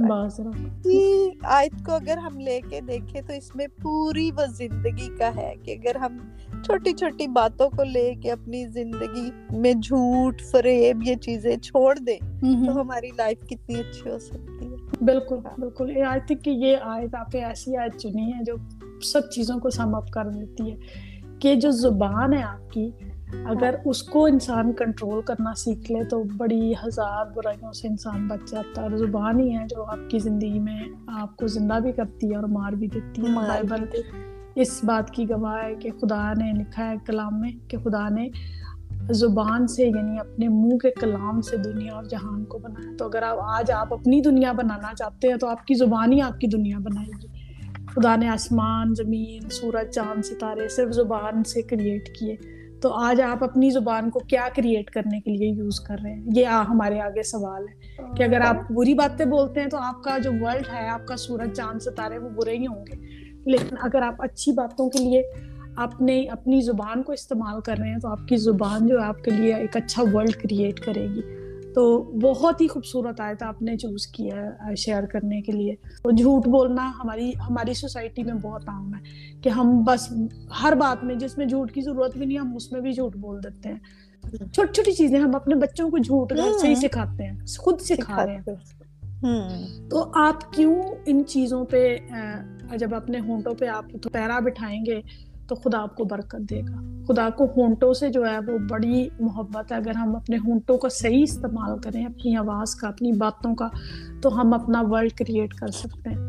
آیت کو اگر ہم لے کے دیکھیں تو اس میں پوری وہ زندگی کا ہے کہ اگر ہم چھوٹی چھوٹی باتوں کو لے کے اپنی زندگی میں جھوٹ فریب یہ چیزیں چھوڑ دیں تو ہماری لائف کتنی اچھی ہو سکتی ہے۔ بالکل بالکل۔ آئی تھنک کہ یہ آیت آپ ایسی آیت چنی ہے جو سب چیزوں کو سم اپ کر دیتی ہے کہ جو زبان ہے آپ کی اگر اس کو انسان کنٹرول کرنا سیکھ لے تو بڑی ہزار برائیوں سے انسان بچ جاتا ہے اور زبان ہی ہے جو آپ کی زندگی میں آپ کو زندہ بھی کرتی ہے اور مار بھی دیتی ہے۔ بائبل اس بات کی گواہ ہے کہ خدا نے لکھا ہے کلام میں کہ خدا نے زبان سے یعنی اپنے منہ کے کلام سے دنیا اور جہان کو بنایا۔ تو اگر آپ آج آپ اپنی دنیا بنانا چاہتے ہیں تو آپ کی زبان ہی آپ کی دنیا بنائے گی۔ خدا نے آسمان، زمین، سورج، چاند، ستارے صرف زبان سے کریٹ کیے۔ تو آج آپ اپنی زبان کو کیا کریٹ کرنے کے لیے یوز کر رہے ہیں؟ یہ ہمارے آگے سوال ہے کہ اگر آپ بری باتیں بولتے ہیں تو آپ کا جو ورلڈ ہے، آپ کا سورج، چاند، ستارے، وہ برے ہی ہوں گے۔ لیکن اگر آپ اچھی باتوں کے لیے اپنے، اپنی زبان کو استعمال کر رہے ہیں تو آپ کی زبان جو ہے آپ کے لیے ایک اچھا ورلڈ کریٹ کرے گی۔ تو بہت ہی خوبصورت آیت آپ نے چوز کیا ہے شیئر کرنے کے لیے۔ تو جھوٹ بولنا ہماری ہماری سوسائٹی میں بہت عام ہے کہ ہم بس ہر بات میں جس میں جھوٹ کی ضرورت بھی نہیں ہم اس میں بھی جھوٹ بول دیتے ہیں۔ چھوٹی چھوٹی چیزیں ہم اپنے بچوں کو جھوٹ گھر سے ہی سکھاتے ہیں خود سکھا رہے ہیں۔ تو آپ کیوں ان چیزوں پہ جب اپنے ہونٹوں پہ آپ پیرا بٹھائیں گے تو خدا آپ کو برکت دے گا۔ خدا کو ہونٹوں سے جو ہے وہ بڑی محبت ہے۔ اگر ہم اپنے ہونٹوں کا صحیح استعمال کریں، اپنی آواز کا، اپنی باتوں کا، تو ہم اپنا ورلڈ کریٹ کر سکتے ہیں۔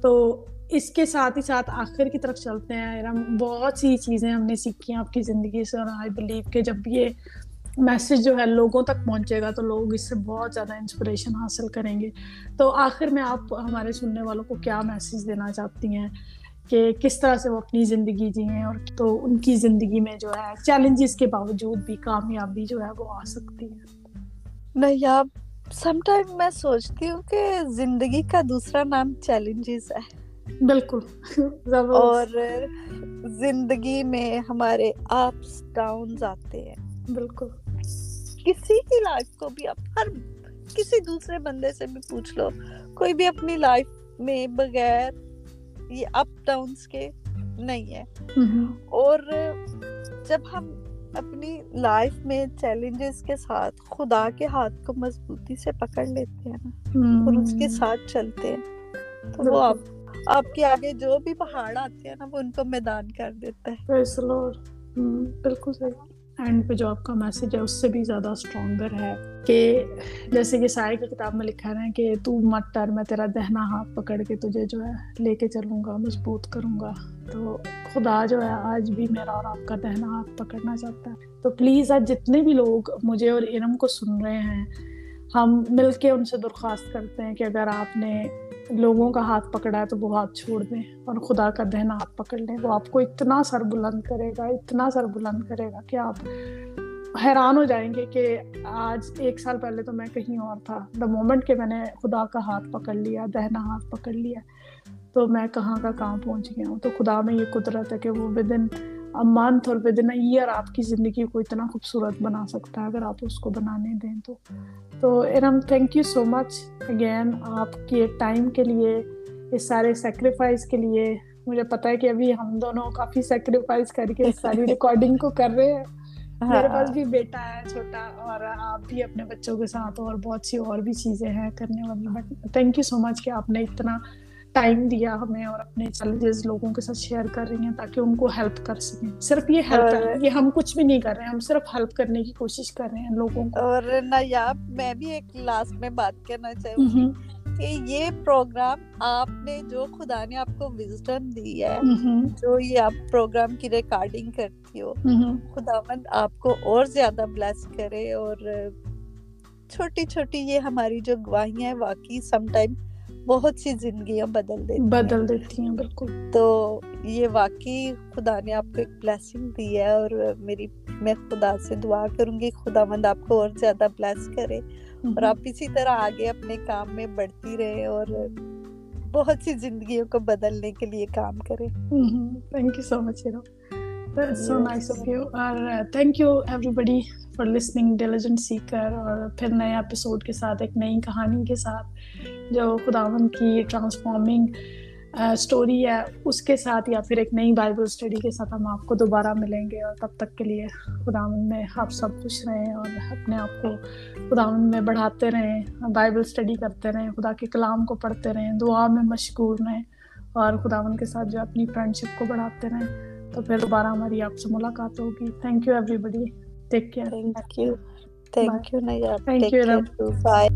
تو اس کے ساتھ ہی ساتھ آخر کی طرف چلتے ہیں۔ ہم بہت سی چیزیں ہم نے سیکھی ہیں آپ کی زندگی سے اور آئی بلیو کہ جب یہ میسج جو ہے لوگوں تک پہنچے گا تو لوگ اس سے بہت زیادہ انسپریشن حاصل کریں گے۔ تو آخر میں آپ ہمارے سننے والوں کو کیا میسج دینا چاہتی ہیں؟ کہ کس طرح سے وہ اپنی زندگی جئیں اور تو ان کی زندگی میں جو ہے چیلنجز کے باوجود بھی کامیابی جو ہے وہ آ سکتی ہے۔ نہیں آپ سم ٹائم میں سوچتی ہوں کہ زندگی کا دوسرا نام چیلنجز ہے۔ بالکل اور زندگی میں ہمارے اپس ڈاؤنز آتے ہیں۔ بالکل۔ کسی کی لائف کو بھی آپ ہر کسی دوسرے بندے سے بھی پوچھ لو۔ کوئی بھی اپنی لائف میں بغیر یہ اپ ڈاؤنس کے نہیں ہے اور جب ہم اپنی لائف میں چیلنجز کے ساتھ خدا کے ہاتھ کو مضبوطی سے پکڑ لیتے ہیں نا اور اس کے ساتھ چلتے ہیں تو وہ آپ آپ کے آگے جو بھی پہاڑ آتے ہیں نا وہ ان کو میدان کر دیتا ہے۔ بالکل صحیح۔ اینڈ پہ جو آپ کا میسج ہے، اس سے بھی زیادہ اسٹرانگر ہے کہ جیسے کہ سائے کی کتاب میں لکھا ہے کہ تو مت ڈر، میں تیرا دہنا ہاتھ پکڑ کے تجھے جو ہے لے کے چلوں گا، مضبوط کروں گا۔ تو خدا جو ہے، آج بھی میرا اور آپ کا دہنا ہاتھ پکڑنا چاہتا ہے۔ تو پلیز آج جتنے بھی لوگ مجھے اور ارم کو سن رہے ہیں ہم مل کے ان سے درخواست کرتے ہیں کہ اگر آپ نے لوگوں کا ہاتھ پکڑا ہے تو وہ ہاتھ چھوڑ دیں اور خدا کا دہنا ہاتھ پکڑ لیں۔ وہ آپ کو اتنا سر بلند کرے گا، اتنا سر بلند کرے گا کہ آپ حیران ہو جائیں گے کہ آج ایک سال پہلے تو میں کہیں اور تھا۔ دا مومنٹ کہ میں نے خدا کا ہاتھ پکڑ لیا دہنا ہاتھ پکڑ لیا، تو میں کہاں کا کہاں پہنچ گیا ہوں؟ تو خدا میں یہ قدرت ہے کہ وہ ود ان منتھ اور ود ان ایئر آپ کی زندگی کو اتنا خوبصورت بنا سکتا ہے اگر آپ اس کو بنانے دیں تو۔ تو Iram thank you so much again آپ کے ٹائم کے لیے اس سارے سیکریفائز کے لیے۔ مجھے پتا ہے کہ ابھی ہم دونوں کافی سیکریفائز کر کے ساری (laughs) ریکارڈنگ کو کر رہے ہیں۔ میرے پاس ہاں۔ بھی بیٹا ہے چھوٹا اور آپ بھی اپنے بچوں کے ساتھ اور بہت سی اور بھی چیزیں ہیں کرنے والی۔ But thank you so much کہ آپ نے اتنا ٹائم دیا ہمیں اور اپنے چیلنجز لوگوں کے ساتھ شیئر کر رہی ہیں تاکہ ان کو ہیلپ کر سکیں۔ صرف یہ ہیلپ ہے یہ ہم کچھ بھی نہیں کر رہے ہیں ہم صرف ہیلپ کرنے کی کوشش کر رہے ہیں لوگوں کو۔ اور نایاب میں بھی ایک لاسٹ میں بات کرنا چاہوں گی کہ یہ پروگرام آپ نے جو خدا نے آپ کو وزڈم دی ہے جو یہ آپ پروگرام کی ریکارڈنگ کرتی ہو خدا مند آپ کو اور زیادہ بلیس کرے اور چھوٹی چھوٹی یہ ہماری جو گواہیاں ہیں واقعی سم ٹائم بہت سی زندگیاں بدل دیتی بدل دیتی ہیں بالکل۔ تو یہ واقعی خدا نے آپ کو ایک بلیسنگ دی ہے اور میری میں خدا سے دعا کروں گی خدا مند آپ کو اور زیادہ بلیس کرے۔ اور آپ اسی طرح آگے اپنے کام میں بڑھتی رہے اور بہت سی زندگیوں کو بدلنے کے لیے کام کرے۔ Thank you so much so nice of you اور thank you everybody for listening diligent seeker اور پھر نئے ایپیسوڈ کے ساتھ ایک نئی کہانی کے ساتھ جو خداون کی ٹرانسفارمنگ اسٹوری ہے اس کے ساتھ یا پھر ایک نئی بائبل اسٹڈی کے ساتھ ہم آپ کو دوبارہ ملیں گے اور تب تک کے لیے خداون میں آپ سب خوش رہیں اور اپنے آپ کو خداون میں بڑھاتے رہیں بائبل اسٹڈی کرتے رہیں خدا کے کلام کو پڑھتے رہیں دعا میں مشغول رہیں اور خداون کے ساتھ جو اپنی فرینڈ شپ کو بڑھاتے رہیں۔ تو پھر دوبارہ ہماری آپ سے ملاقات ہوگی. Thank you everybody take care thank you thank you thank you bye